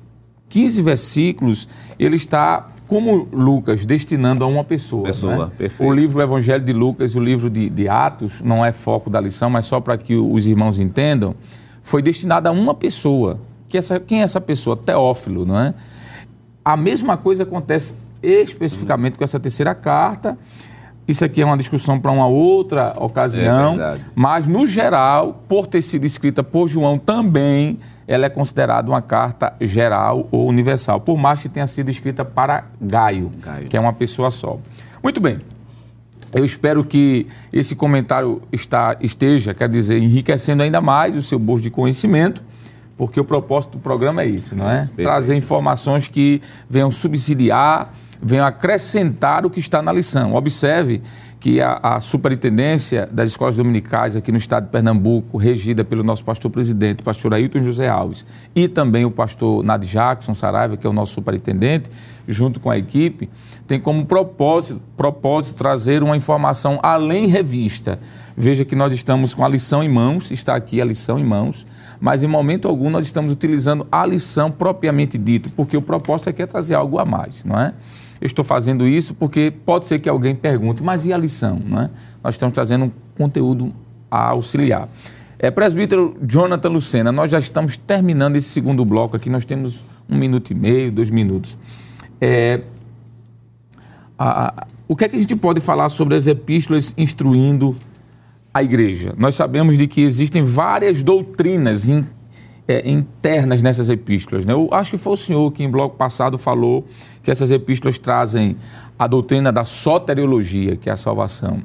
15 versículos, ele está, como Lucas, destinando a uma pessoa. Pessoa, né? perfeito. O livro Evangelho de Lucas e o livro de, de Atos, não é foco da lição, mas só para que os irmãos entendam, foi destinado a uma pessoa. Que essa, quem é essa pessoa? Teófilo, não é? A mesma coisa acontece especificamente com essa terceira carta. Isso aqui é uma discussão para uma outra ocasião, É mas no geral, por ter sido escrita por João também, ela é considerada uma carta geral ou universal, por mais que tenha sido escrita para Gaio, Gaio. que é uma pessoa só. Muito bem. Eu espero que esse comentário está, esteja, quer dizer, enriquecendo ainda mais o seu bolso de conhecimento, porque o propósito do programa é isso, não é? Perfeito. Trazer informações que venham subsidiar, venham acrescentar o que está na lição. Observe que a, a superintendência das escolas dominicais aqui no estado de Pernambuco, regida pelo nosso pastor-presidente, o pastor Ailton José Alves, e também o pastor Nad Jackson Saraiva, que é o nosso superintendente, junto com a equipe, tem como propósito, propósito trazer uma informação além revista. Veja que nós estamos com a lição em mãos, está aqui a lição em mãos, mas em momento algum nós estamos utilizando a lição propriamente dito, porque o propósito aqui é trazer algo a mais, não é? Eu estou fazendo isso porque pode ser que alguém pergunte, mas e a lição, não é? Nós estamos trazendo um conteúdo a auxiliar. É, presbítero Jonathan Lucena, nós já estamos terminando esse segundo bloco aqui, nós temos um minuto e meio, dois minutos. É, a- a- o que é que a gente pode falar sobre as epístolas instruindo a igreja? Nós sabemos de que existem várias doutrinas in- é, internas nessas epístolas. Né? Eu acho que foi o senhor que em bloco passado falou que essas epístolas trazem a doutrina da soteriologia, que é a salvação.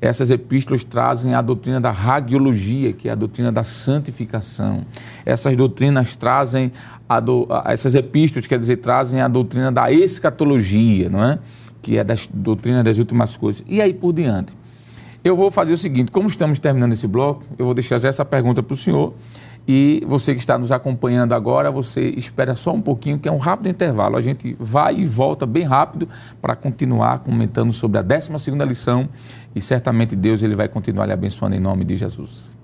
Essas epístolas trazem a doutrina da ragiologia, que é a doutrina da santificação. Essas doutrinas trazem, a do- a- essas epístolas, quer dizer, trazem a doutrina da escatologia, não é? que é da doutrina das últimas coisas. E aí por diante. Eu vou fazer o seguinte: como estamos terminando esse bloco, eu vou deixar já essa pergunta para o senhor. E você que está nos acompanhando agora, você espera só um pouquinho, que é um rápido intervalo. A gente vai e volta bem rápido para continuar comentando sobre a 12 lição. E certamente Deus ele vai continuar lhe abençoando em nome de Jesus.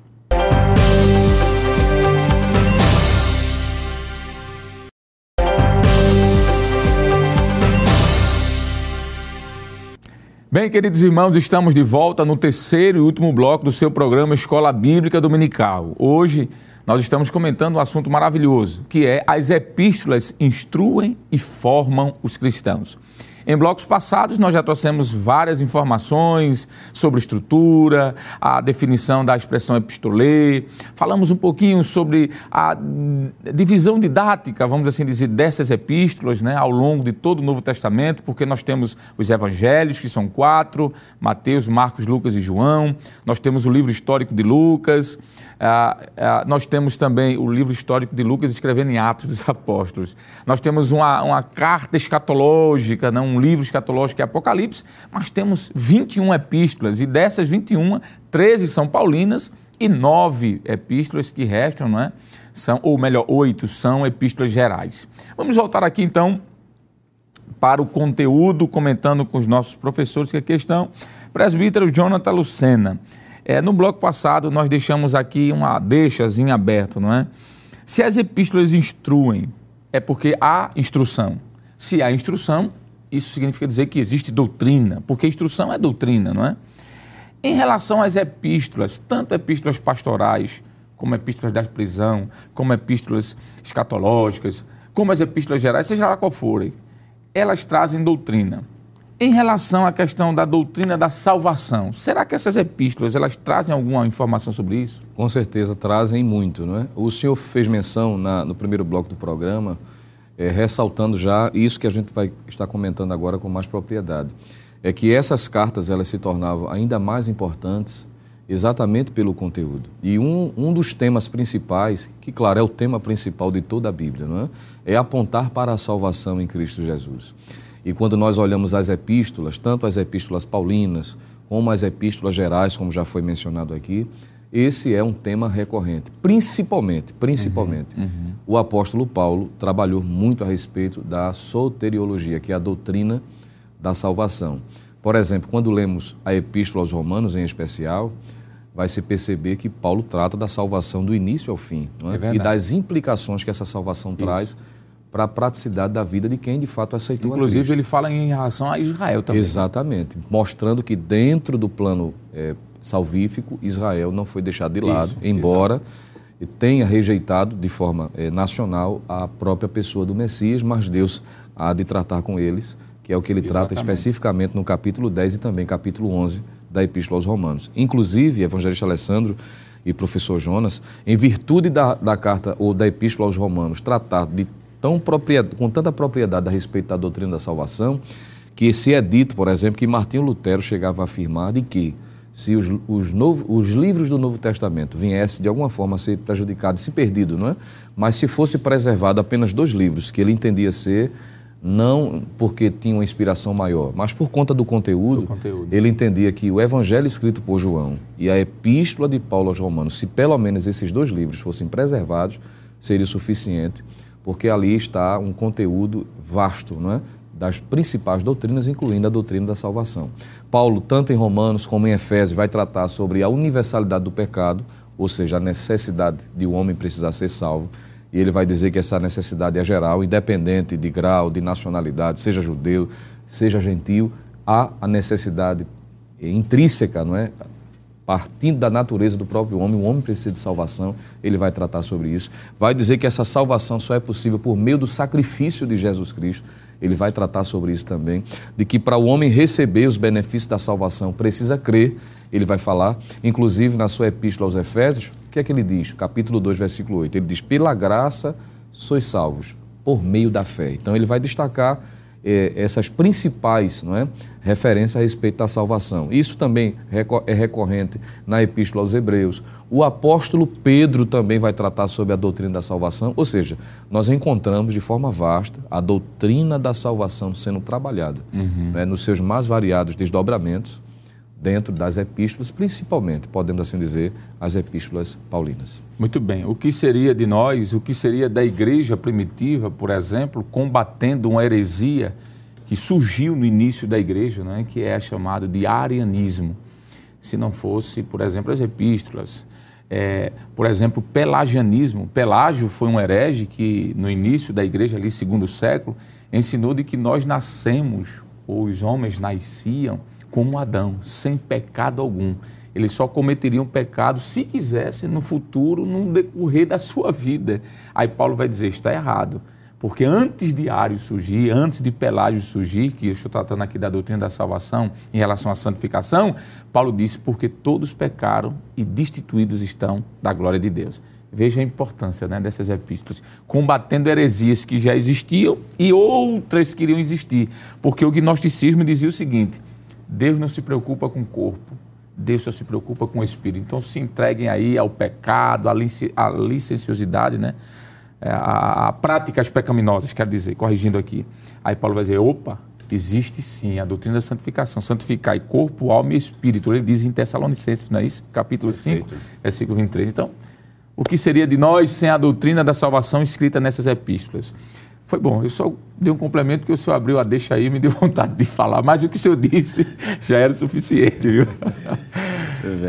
Bem, queridos irmãos, estamos de volta no terceiro e último bloco do seu programa Escola Bíblica Dominical. Hoje nós estamos comentando um assunto maravilhoso, que é as epístolas instruem e formam os cristãos. Em blocos passados, nós já trouxemos várias informações sobre estrutura, a definição da expressão epistolê, falamos um pouquinho sobre a divisão didática, vamos assim dizer, dessas epístolas né, ao longo de todo o Novo Testamento, porque nós temos os evangelhos, que são quatro: Mateus, Marcos, Lucas e João, nós temos o livro histórico de Lucas. Ah, ah, nós temos também o livro histórico de Lucas escrevendo em Atos dos Apóstolos. Nós temos uma, uma carta escatológica, né, um livro escatológico que é Apocalipse, mas temos 21 epístolas e dessas 21, 13 são paulinas e nove epístolas que restam, não é? São, ou melhor, oito são epístolas gerais. Vamos voltar aqui então para o conteúdo, comentando com os nossos professores que aqui estão. Presbítero Jonathan Lucena. É, no bloco passado, nós deixamos aqui uma deixazinha aberta, não é? Se as epístolas instruem, é porque há instrução. Se há instrução, isso significa dizer que existe doutrina, porque instrução é doutrina, não é? Em relação às epístolas, tanto epístolas pastorais, como epístolas da prisão, como epístolas escatológicas, como as epístolas gerais, seja lá qual forem, elas trazem doutrina. Em relação à questão da doutrina da salvação, será que essas epístolas elas trazem alguma informação sobre isso? Com certeza trazem muito, não é? O senhor fez menção na, no primeiro bloco do programa, é, ressaltando já isso que a gente vai estar comentando agora com mais propriedade, é que essas cartas elas se tornavam ainda mais importantes exatamente pelo conteúdo. E um, um dos temas principais, que claro é o tema principal de toda a Bíblia, não é? é apontar para a salvação em Cristo Jesus. E quando nós olhamos as epístolas, tanto as epístolas paulinas como as epístolas gerais, como já foi mencionado aqui, esse é um tema recorrente. Principalmente, principalmente, uhum, uhum. o apóstolo Paulo trabalhou muito a respeito da soteriologia, que é a doutrina da salvação. Por exemplo, quando lemos a epístola aos Romanos, em especial, vai se perceber que Paulo trata da salvação do início ao fim é? É e das implicações que essa salvação Isso. traz para a praticidade da vida de quem de fato aceitou Inclusive, ele fala em relação a Israel também. Exatamente, mostrando que dentro do plano é, salvífico, Israel não foi deixado de lado, Isso, embora exatamente. tenha rejeitado de forma é, nacional a própria pessoa do Messias, mas Deus há de tratar com eles, que é o que ele exatamente. trata especificamente no capítulo 10 e também capítulo 11 da Epístola aos Romanos. Inclusive, evangelista Alessandro e professor Jonas, em virtude da, da carta ou da Epístola aos Romanos tratar de tão com tanta propriedade a respeito da doutrina da salvação, que se é dito, por exemplo, que Martinho Lutero chegava a afirmar de que se os, os, novo, os livros do Novo Testamento viessem de alguma forma a ser prejudicados, se perdido, não é? Mas se fosse preservado apenas dois livros, que ele entendia ser não porque tinha uma inspiração maior, mas por conta do conteúdo, do conteúdo, ele entendia que o Evangelho escrito por João e a Epístola de Paulo aos Romanos, se pelo menos esses dois livros fossem preservados, seria suficiente porque ali está um conteúdo vasto, não é? das principais doutrinas, incluindo a doutrina da salvação. Paulo, tanto em Romanos como em Efésios, vai tratar sobre a universalidade do pecado, ou seja, a necessidade de o um homem precisar ser salvo. E ele vai dizer que essa necessidade é geral, independente de grau, de nacionalidade, seja judeu, seja gentil, há a necessidade intrínseca, não é? Partindo da natureza do próprio homem, o homem precisa de salvação, ele vai tratar sobre isso. Vai dizer que essa salvação só é possível por meio do sacrifício de Jesus Cristo, ele vai tratar sobre isso também. De que para o homem receber os benefícios da salvação precisa crer, ele vai falar, inclusive na sua epístola aos Efésios, o que é que ele diz? Capítulo 2, versículo 8. Ele diz: Pela graça sois salvos, por meio da fé. Então ele vai destacar eh, essas principais não é, referências a respeito da salvação. Isso também é recorrente na Epístola aos Hebreus. O apóstolo Pedro também vai tratar sobre a doutrina da salvação, ou seja, nós encontramos de forma vasta a doutrina da salvação sendo trabalhada uhum. né, nos seus mais variados desdobramentos dentro das epístolas, principalmente, podemos assim dizer, as epístolas paulinas. Muito bem. O que seria de nós, o que seria da igreja primitiva, por exemplo, combatendo uma heresia que surgiu no início da igreja, né, que é chamado de arianismo. Se não fosse, por exemplo, as epístolas, é, por exemplo, pelagianismo. Pelágio foi um herege que, no início da igreja, ali, segundo século, ensinou de que nós nascemos, ou os homens nasciam, como Adão, sem pecado algum. Eles só cometeriam pecado se quisessem no futuro, no decorrer da sua vida. Aí Paulo vai dizer: está errado, Porque antes de Ario surgir, antes de Pelágio surgir, que eu estou tratando aqui da doutrina da salvação em relação à santificação, Paulo disse: porque todos pecaram e destituídos estão da glória de Deus. Veja a importância né, dessas epístolas, combatendo heresias que já existiam e outras que iriam existir. Porque o gnosticismo dizia o seguinte: Deus não se preocupa com o corpo, Deus só se preocupa com o espírito. Então se entreguem aí ao pecado, à, licenciosidade, né? É, a, a práticas pecaminosas, quero dizer, corrigindo aqui. Aí Paulo vai dizer: opa, existe sim a doutrina da santificação, santificar corpo, alma e espírito. Ele diz em Tessalonicenses, não é isso? Capítulo Perfeito. 5, versículo 23. Então o que seria de nós sem a doutrina da salvação escrita nessas epístolas. Foi bom, eu só dei um complemento que o senhor abriu a deixa aí e me deu vontade de falar, mas o que o senhor disse já era suficiente, viu?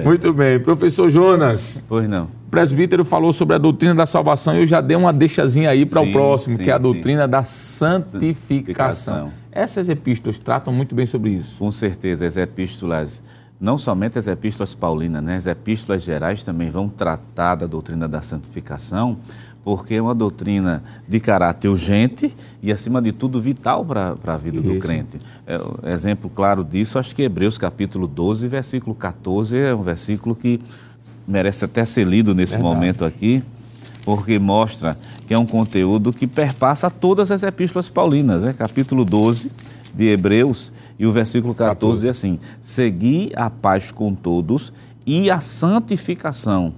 Muito bem. Professor Jonas. Pois não. O presbítero falou sobre a doutrina da salvação e eu já dei uma deixazinha aí para o próximo, sim, que é a doutrina sim. da santificação. Essas epístolas tratam muito bem sobre isso. Com certeza, as epístolas não somente as epístolas paulinas, né? as epístolas gerais também vão tratar da doutrina da santificação, porque é uma doutrina de caráter urgente e, acima de tudo, vital para a vida Isso. do crente. É, exemplo claro disso, acho que Hebreus capítulo 12, versículo 14, é um versículo que merece até ser lido nesse Verdade. momento aqui, porque mostra que é um conteúdo que perpassa todas as epístolas paulinas. Né? Capítulo 12 de Hebreus, e o versículo 14, 14. diz assim: Segui a paz com todos e a santificação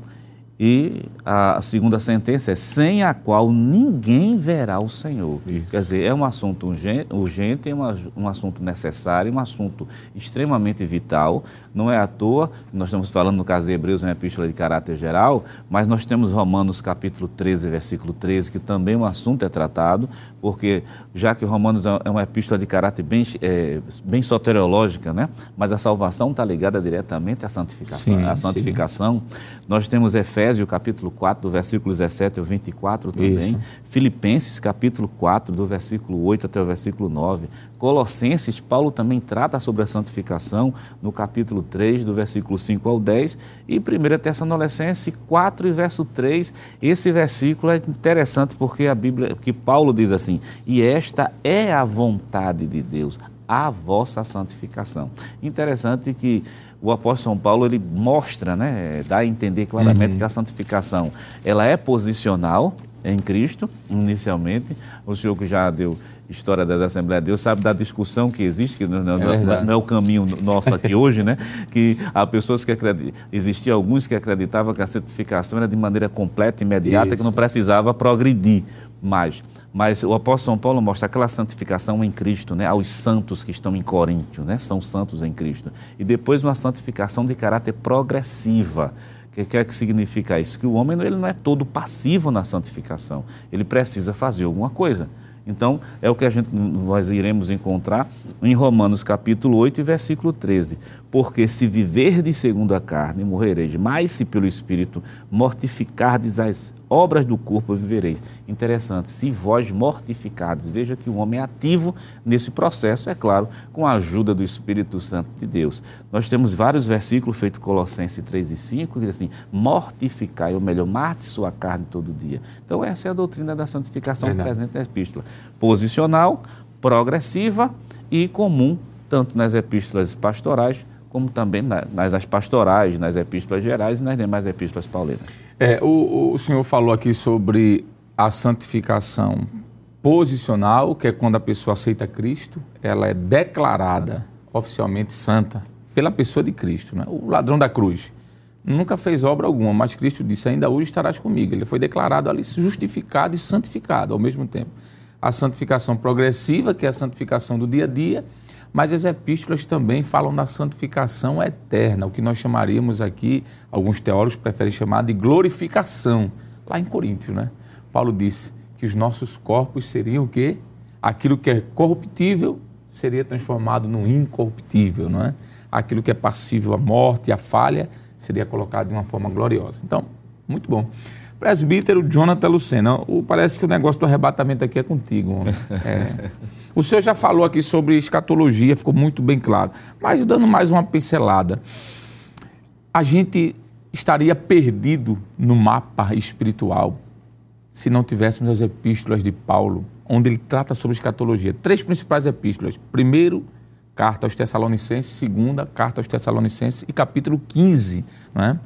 e a segunda sentença é sem a qual ninguém verá o Senhor. Isso. Quer dizer, é um assunto urgente, é um assunto necessário, um assunto extremamente vital. Não é à toa, nós estamos falando no caso de Hebreus, uma epístola de caráter geral, mas nós temos Romanos capítulo 13, versículo 13, que também um assunto é tratado, porque já que Romanos é uma epístola de caráter bem, é, bem soteriológica, né? mas a salvação está ligada diretamente à santificação. Sim, à santificação. Sim. Nós temos Efésios Efésios capítulo 4, do versículo 17 ao 24 também. Isso. Filipenses capítulo 4, do versículo 8 até o versículo 9. Colossenses, Paulo também trata sobre a santificação no capítulo 3, do versículo 5 ao 10. E 1 Tessalonicenses 4 e verso 3. Esse versículo é interessante porque a Bíblia, que Paulo diz assim: "E esta é a vontade de Deus, a vossa santificação". Interessante que o apóstolo São Paulo ele mostra, né, dá a entender claramente uhum. que a santificação ela é posicional em Cristo, inicialmente. O senhor que já deu história das Assembleias de Deus sabe da discussão que existe, que não, não, é, não é o caminho nosso aqui hoje, né? Que há pessoas que acreditam, existiam alguns que acreditavam que a santificação era de maneira completa, imediata, Isso. que não precisava progredir mais. Mas o apóstolo São Paulo mostra aquela santificação em Cristo, né, aos santos que estão em Coríntio, né, são santos em Cristo. E depois uma santificação de caráter progressiva. O que, que é que significa isso? Que o homem ele não é todo passivo na santificação, ele precisa fazer alguma coisa. Então, é o que a gente, nós iremos encontrar em Romanos capítulo 8 versículo 13. Porque se viverdes segundo a carne, morrereis, mas se pelo Espírito mortificardes as obras do corpo, vivereis. Interessante, se vós mortificardes, veja que o homem é ativo nesse processo, é claro, com a ajuda do Espírito Santo de Deus. Nós temos vários versículos feitos Colossenses 3 e 5, que diz assim, mortificai, ou melhor, mate sua carne todo dia. Então essa é a doutrina da santificação Verdade. presente na epístola. Posicional, progressiva e comum, tanto nas epístolas pastorais como também nas pastorais, nas epístolas gerais e nas demais epístolas paulinas. É, o, o senhor falou aqui sobre a santificação posicional, que é quando a pessoa aceita Cristo, ela é declarada oficialmente santa pela pessoa de Cristo, né? o ladrão da cruz. Nunca fez obra alguma, mas Cristo disse: Ainda hoje estarás comigo. Ele foi declarado ali justificado e santificado ao mesmo tempo. A santificação progressiva, que é a santificação do dia a dia, mas as epístolas também falam da santificação eterna, o que nós chamaríamos aqui, alguns teólogos preferem chamar de glorificação, lá em Coríntios, né? Paulo disse que os nossos corpos seriam o quê? Aquilo que é corruptível seria transformado no incorruptível, não é? Aquilo que é passível à morte, à falha, seria colocado de uma forma gloriosa. Então, muito bom. Presbítero Jonathan Lucena, parece que o negócio do arrebatamento aqui é contigo. É. O senhor já falou aqui sobre escatologia, ficou muito bem claro. Mas dando mais uma pincelada, a gente estaria perdido no mapa espiritual se não tivéssemos as epístolas de Paulo, onde ele trata sobre escatologia. Três principais epístolas. Primeiro, carta aos Tessalonicenses, segunda, carta aos Tessalonicenses e capítulo 15, né?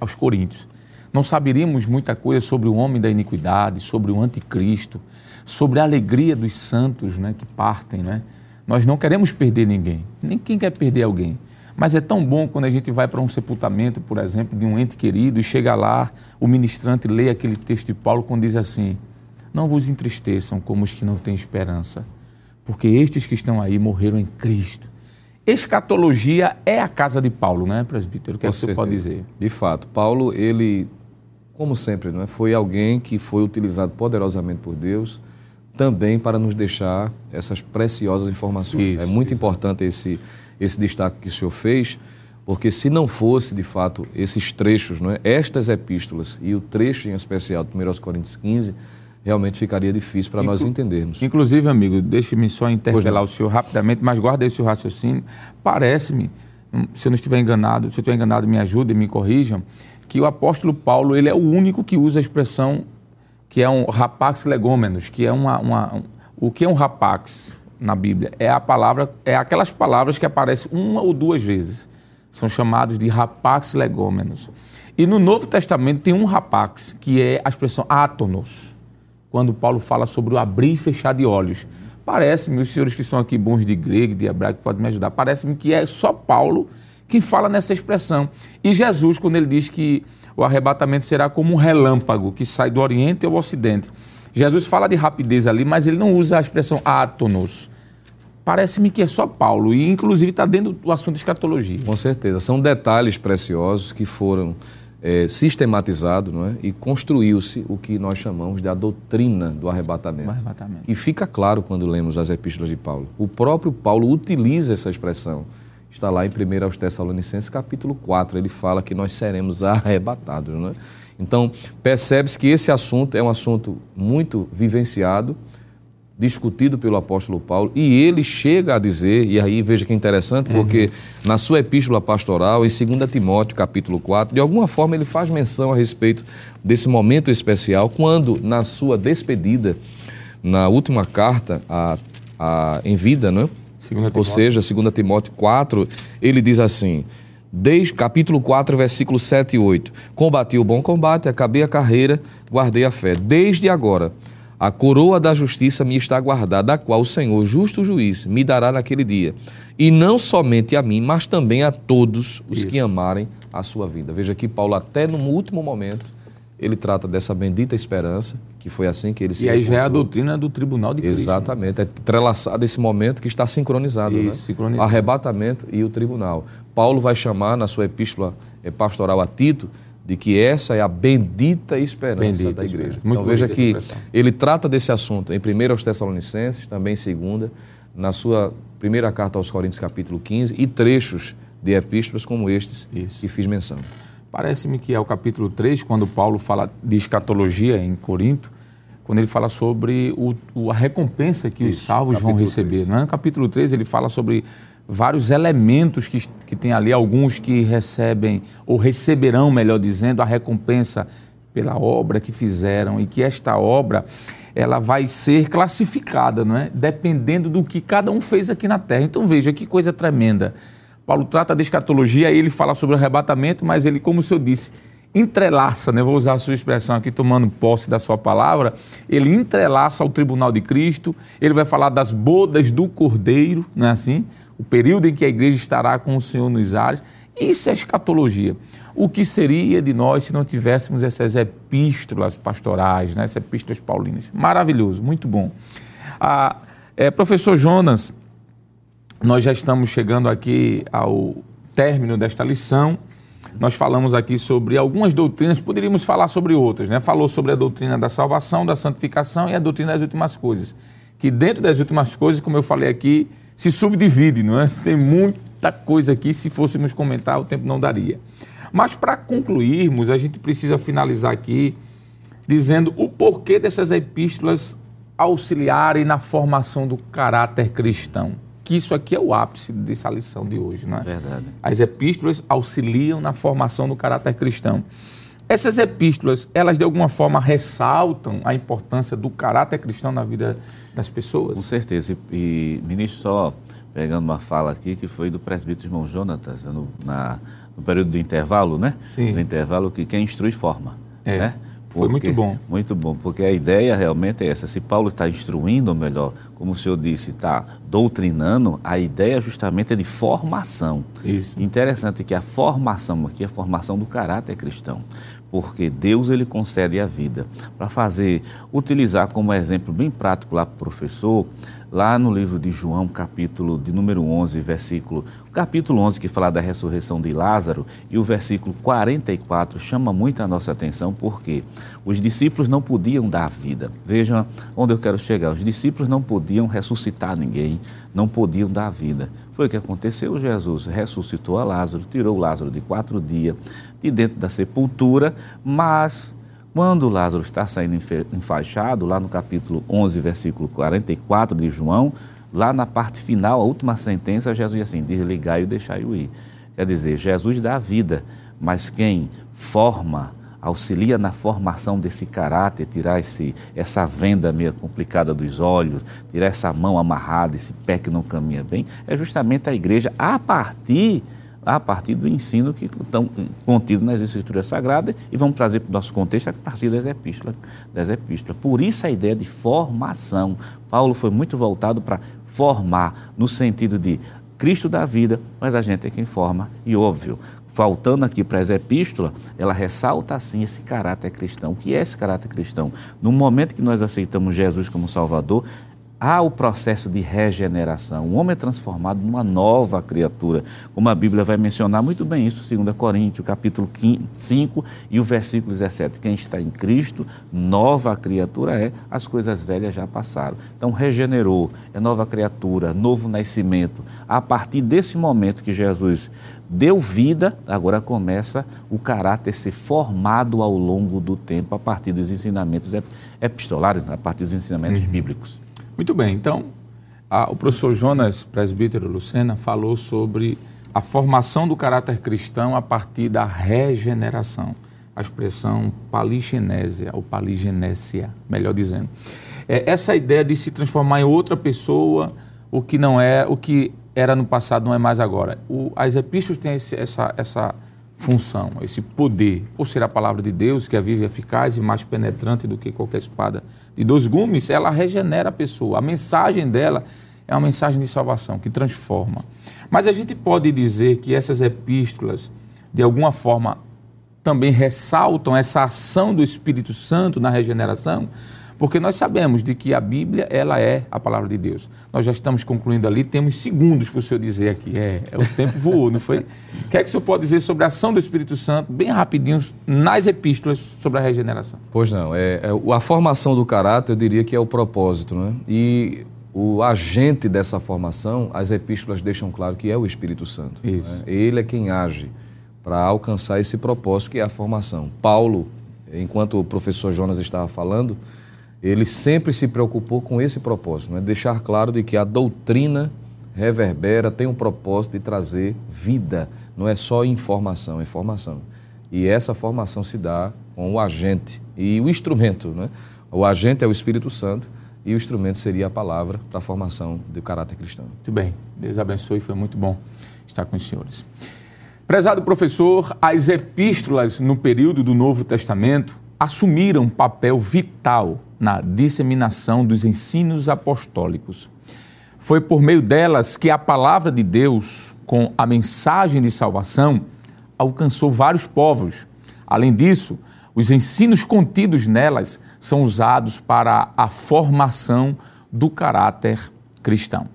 aos Coríntios. Não saberíamos muita coisa sobre o homem da iniquidade, sobre o anticristo, sobre a alegria dos santos né, que partem. Né? Nós não queremos perder ninguém, nem quem quer perder alguém. Mas é tão bom quando a gente vai para um sepultamento, por exemplo, de um ente querido e chega lá, o ministrante lê aquele texto de Paulo quando diz assim: Não vos entristeçam como os que não têm esperança, porque estes que estão aí morreram em Cristo. Escatologia é a casa de Paulo, não é, presbítero? O que, é que você pode dizer? De fato, Paulo, ele, como sempre, não é? foi alguém que foi utilizado poderosamente por Deus também para nos deixar essas preciosas informações. Isso, é muito isso. importante esse esse destaque que o senhor fez, porque se não fosse, de fato, esses trechos, não é? estas epístolas e o trecho em especial de 1 Coríntios 15, realmente ficaria difícil para nós entendermos. Inclusive, amigo, deixe-me só interpelar o senhor rapidamente, mas guarda esse raciocínio. Parece-me, se eu não estiver enganado, se eu estiver enganado, me ajudem, me corrijam, que o apóstolo Paulo ele é o único que usa a expressão que é um rapax legômenos, que é uma, uma um, o que é um rapax? na Bíblia é a palavra, é aquelas palavras que aparecem uma ou duas vezes. São chamados de rapax legômenos. E no Novo Testamento tem um rapax, que é a expressão átonos, quando Paulo fala sobre o abrir e fechar de olhos. Parece-me, os senhores que são aqui bons de grego, de hebraico, podem me ajudar, parece-me que é só Paulo que fala nessa expressão. E Jesus, quando ele diz que o arrebatamento será como um relâmpago que sai do Oriente ao Ocidente. Jesus fala de rapidez ali, mas ele não usa a expressão átonos. Parece-me que é só Paulo, e inclusive está dentro do assunto de escatologia. Com certeza. São detalhes preciosos que foram é, sistematizados não é? e construiu-se o que nós chamamos de a doutrina do arrebatamento. arrebatamento. E fica claro quando lemos as epístolas de Paulo. O próprio Paulo utiliza essa expressão. Está lá em 1 aos Tessalonicenses, capítulo 4. Ele fala que nós seremos arrebatados. Não é? Então, percebe-se que esse assunto é um assunto muito vivenciado, discutido pelo apóstolo Paulo, e ele chega a dizer, e aí veja que é interessante, porque uhum. na sua epístola pastoral, em 2 Timóteo, capítulo 4, de alguma forma ele faz menção a respeito desse momento especial, quando na sua despedida, na última carta a, a, em vida, não é? Ou seja, 2 Timóteo 4, ele diz assim: Desde capítulo 4, versículos 7 e 8. Combati o bom combate, acabei a carreira, guardei a fé. Desde agora, a coroa da justiça me está guardada, a qual o Senhor, justo juiz, me dará naquele dia. E não somente a mim, mas também a todos os Isso. que amarem a sua vida. Veja que Paulo, até no último momento, ele trata dessa bendita esperança, que foi assim que ele se E aí já é a doutrina do tribunal de Cristo. Exatamente, é entrelaçado esse momento que está sincronizado, né? Isso, né? sincronizado. Arrebatamento e o tribunal. Paulo vai chamar na sua epístola eh, pastoral a Tito de que essa é a bendita esperança bendita da igreja. Esperança. Então veja que ele trata desse assunto em 1 aos Tessalonicenses, também em 2 na sua primeira carta aos Coríntios, capítulo 15, e trechos de epístolas como estes Isso. que fiz menção. Parece-me que é o capítulo 3, quando Paulo fala de escatologia em Corinto, quando ele fala sobre o, o, a recompensa que Isso, os salvos vão receber. 3. Não é? No capítulo 3 ele fala sobre vários elementos que, que tem ali, alguns que recebem, ou receberão, melhor dizendo, a recompensa pela obra que fizeram e que esta obra ela vai ser classificada, não é? dependendo do que cada um fez aqui na terra. Então veja que coisa tremenda. Paulo trata de escatologia, ele fala sobre o arrebatamento, mas ele, como o senhor disse, entrelaça, né? vou usar a sua expressão aqui, tomando posse da sua palavra, ele entrelaça ao tribunal de Cristo, ele vai falar das bodas do Cordeiro, não é assim? O período em que a igreja estará com o Senhor nos ares. Isso é escatologia. O que seria de nós se não tivéssemos essas epístolas pastorais, né? essas epístolas paulinas? Maravilhoso, muito bom. Ah, é, professor Jonas, nós já estamos chegando aqui ao término desta lição. Nós falamos aqui sobre algumas doutrinas, poderíamos falar sobre outras, né? Falou sobre a doutrina da salvação, da santificação e a doutrina das últimas coisas. Que dentro das últimas coisas, como eu falei aqui, se subdivide, não é? Tem muita coisa aqui, se fôssemos comentar, o tempo não daria. Mas para concluirmos, a gente precisa finalizar aqui dizendo o porquê dessas epístolas auxiliarem na formação do caráter cristão que isso aqui é o ápice dessa lição de hoje, não é? Verdade. As epístolas auxiliam na formação do caráter cristão. Essas epístolas, elas de alguma forma ressaltam a importância do caráter cristão na vida das pessoas? Com certeza. E, ministro, só pegando uma fala aqui que foi do presbítero irmão Jonatas, no, na, no período do intervalo, né? Sim. Do intervalo que quem instrui forma. É. Né? Foi muito bom. Muito bom, porque a ideia realmente é essa. Se Paulo está instruindo, ou melhor, como o senhor disse, está doutrinando, a ideia justamente é de formação. Isso. Interessante que a formação aqui é a formação do caráter cristão porque Deus ele concede a vida. Para fazer, utilizar como exemplo bem prático lá para o professor, lá no livro de João, capítulo de número 11, versículo, capítulo 11 que fala da ressurreição de Lázaro, e o versículo 44 chama muito a nossa atenção porque os discípulos não podiam dar vida. Vejam onde eu quero chegar. Os discípulos não podiam ressuscitar ninguém, não podiam dar vida. Foi o que aconteceu. Jesus ressuscitou a Lázaro, tirou Lázaro de quatro dias de dentro da sepultura, mas quando Lázaro está saindo enfaixado, lá no capítulo 11, versículo 44 de João, lá na parte final, a última sentença, Jesus diz assim: desligai e deixai-o ir. Quer dizer, Jesus dá vida, mas quem forma, auxilia na formação desse caráter, tirar esse, essa venda meio complicada dos olhos, tirar essa mão amarrada, esse pé que não caminha bem, é justamente a igreja a partir a partir do ensino que estão contido nas Escrituras Sagradas e vamos trazer para o nosso contexto a partir das epístolas, das epístolas. Por isso a ideia de formação. Paulo foi muito voltado para formar, no sentido de Cristo da vida, mas a gente é quem forma, e óbvio, faltando aqui para as epístolas, ela ressalta assim esse caráter cristão. O que é esse caráter cristão? No momento que nós aceitamos Jesus como Salvador, há o processo de regeneração. O homem é transformado numa nova criatura, como a Bíblia vai mencionar muito bem isso, 2 Coríntios, capítulo 5 e o versículo 17. Quem está em Cristo, nova criatura é, as coisas velhas já passaram. Então, regenerou, é nova criatura, novo nascimento. A partir desse momento que Jesus deu vida, agora começa o caráter ser formado ao longo do tempo, a partir dos ensinamentos epistolares, a partir dos ensinamentos uhum. bíblicos. Muito bem, então a, o professor Jonas, presbítero Lucena, falou sobre a formação do caráter cristão a partir da regeneração, a expressão paligenésia ou paligenésia, melhor dizendo. É, essa ideia de se transformar em outra pessoa, o que não é, o que era no passado não é mais agora. O, as epístolas têm esse, essa, essa função, esse poder, por ser a palavra de Deus, que é viva eficaz e mais penetrante do que qualquer espada de dois gumes, ela regenera a pessoa. A mensagem dela é uma mensagem de salvação que transforma. Mas a gente pode dizer que essas epístolas, de alguma forma, também ressaltam essa ação do Espírito Santo na regeneração, porque nós sabemos de que a Bíblia ela é a palavra de Deus. Nós já estamos concluindo ali, temos segundos para o senhor dizer aqui. É, é o tempo voou, não foi? O que é que o senhor pode dizer sobre a ação do Espírito Santo, bem rapidinho, nas epístolas sobre a regeneração? Pois não, é, é a formação do caráter, eu diria que é o propósito, né? E o agente dessa formação, as epístolas deixam claro que é o Espírito Santo. Isso. Né? Ele é quem age para alcançar esse propósito que é a formação. Paulo, enquanto o professor Jonas estava falando, ele sempre se preocupou com esse propósito, né? deixar claro de que a doutrina reverbera, tem um propósito de trazer vida, não é só informação, é formação. E essa formação se dá com o agente e o instrumento. Né? O agente é o Espírito Santo e o instrumento seria a palavra para a formação do caráter cristão. Muito bem, Deus abençoe, foi muito bom estar com os senhores. Prezado professor, as epístolas no período do Novo Testamento assumiram um papel vital na disseminação dos ensinos apostólicos. Foi por meio delas que a palavra de Deus, com a mensagem de salvação, alcançou vários povos. Além disso, os ensinos contidos nelas são usados para a formação do caráter cristão.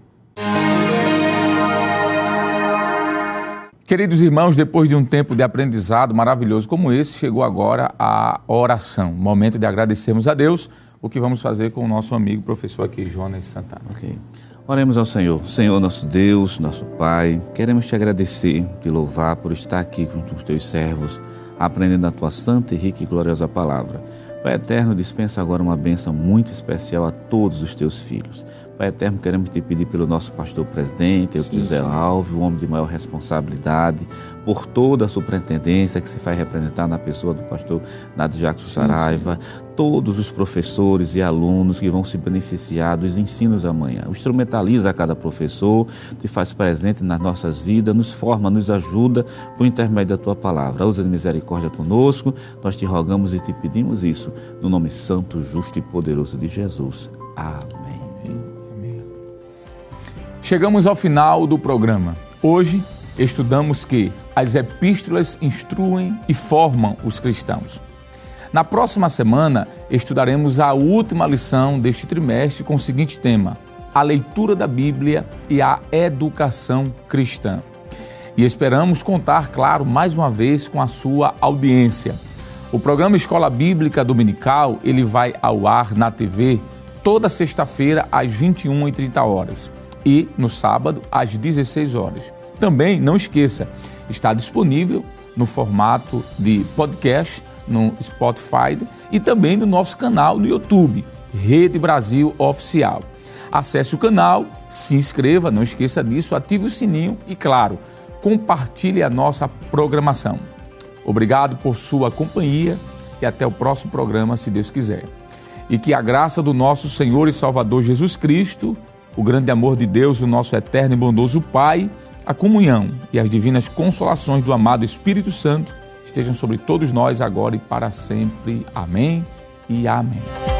Queridos irmãos, depois de um tempo de aprendizado maravilhoso como esse, chegou agora a oração, momento de agradecermos a Deus o que vamos fazer com o nosso amigo professor aqui, Jonas Santana. Ok. Oremos ao Senhor. Senhor, nosso Deus, nosso Pai, queremos te agradecer, te louvar por estar aqui com os teus servos, aprendendo a tua santa rica e gloriosa palavra. Pai eterno, dispensa agora uma bênção muito especial a todos os teus filhos. Pai eterno, queremos te pedir pelo nosso pastor presidente, o José Alves, o homem de maior responsabilidade, por toda a superintendência que se faz representar na pessoa do pastor Nadio Jackson Saraiva, sim, todos os professores e alunos que vão se beneficiar dos ensinos amanhã. Instrumentaliza cada professor, te faz presente nas nossas vidas, nos forma, nos ajuda por intermédio da tua palavra. Usa de misericórdia conosco, nós te rogamos e te pedimos isso, no nome santo, justo e poderoso de Jesus. Amém. Chegamos ao final do programa. Hoje estudamos que as epístolas instruem e formam os cristãos. Na próxima semana estudaremos a última lição deste trimestre com o seguinte tema: a leitura da Bíblia e a educação cristã. E esperamos contar, claro, mais uma vez com a sua audiência. O programa Escola Bíblica Dominical, ele vai ao ar na TV toda sexta-feira às 21h30 horas e no sábado às 16 horas. Também não esqueça, está disponível no formato de podcast no Spotify e também no nosso canal no YouTube, Rede Brasil Oficial. Acesse o canal, se inscreva, não esqueça disso, ative o sininho e, claro, compartilhe a nossa programação. Obrigado por sua companhia e até o próximo programa, se Deus quiser. E que a graça do nosso Senhor e Salvador Jesus Cristo o grande amor de Deus, o nosso eterno e bondoso Pai, a comunhão e as divinas consolações do amado Espírito Santo estejam sobre todos nós agora e para sempre. Amém e amém.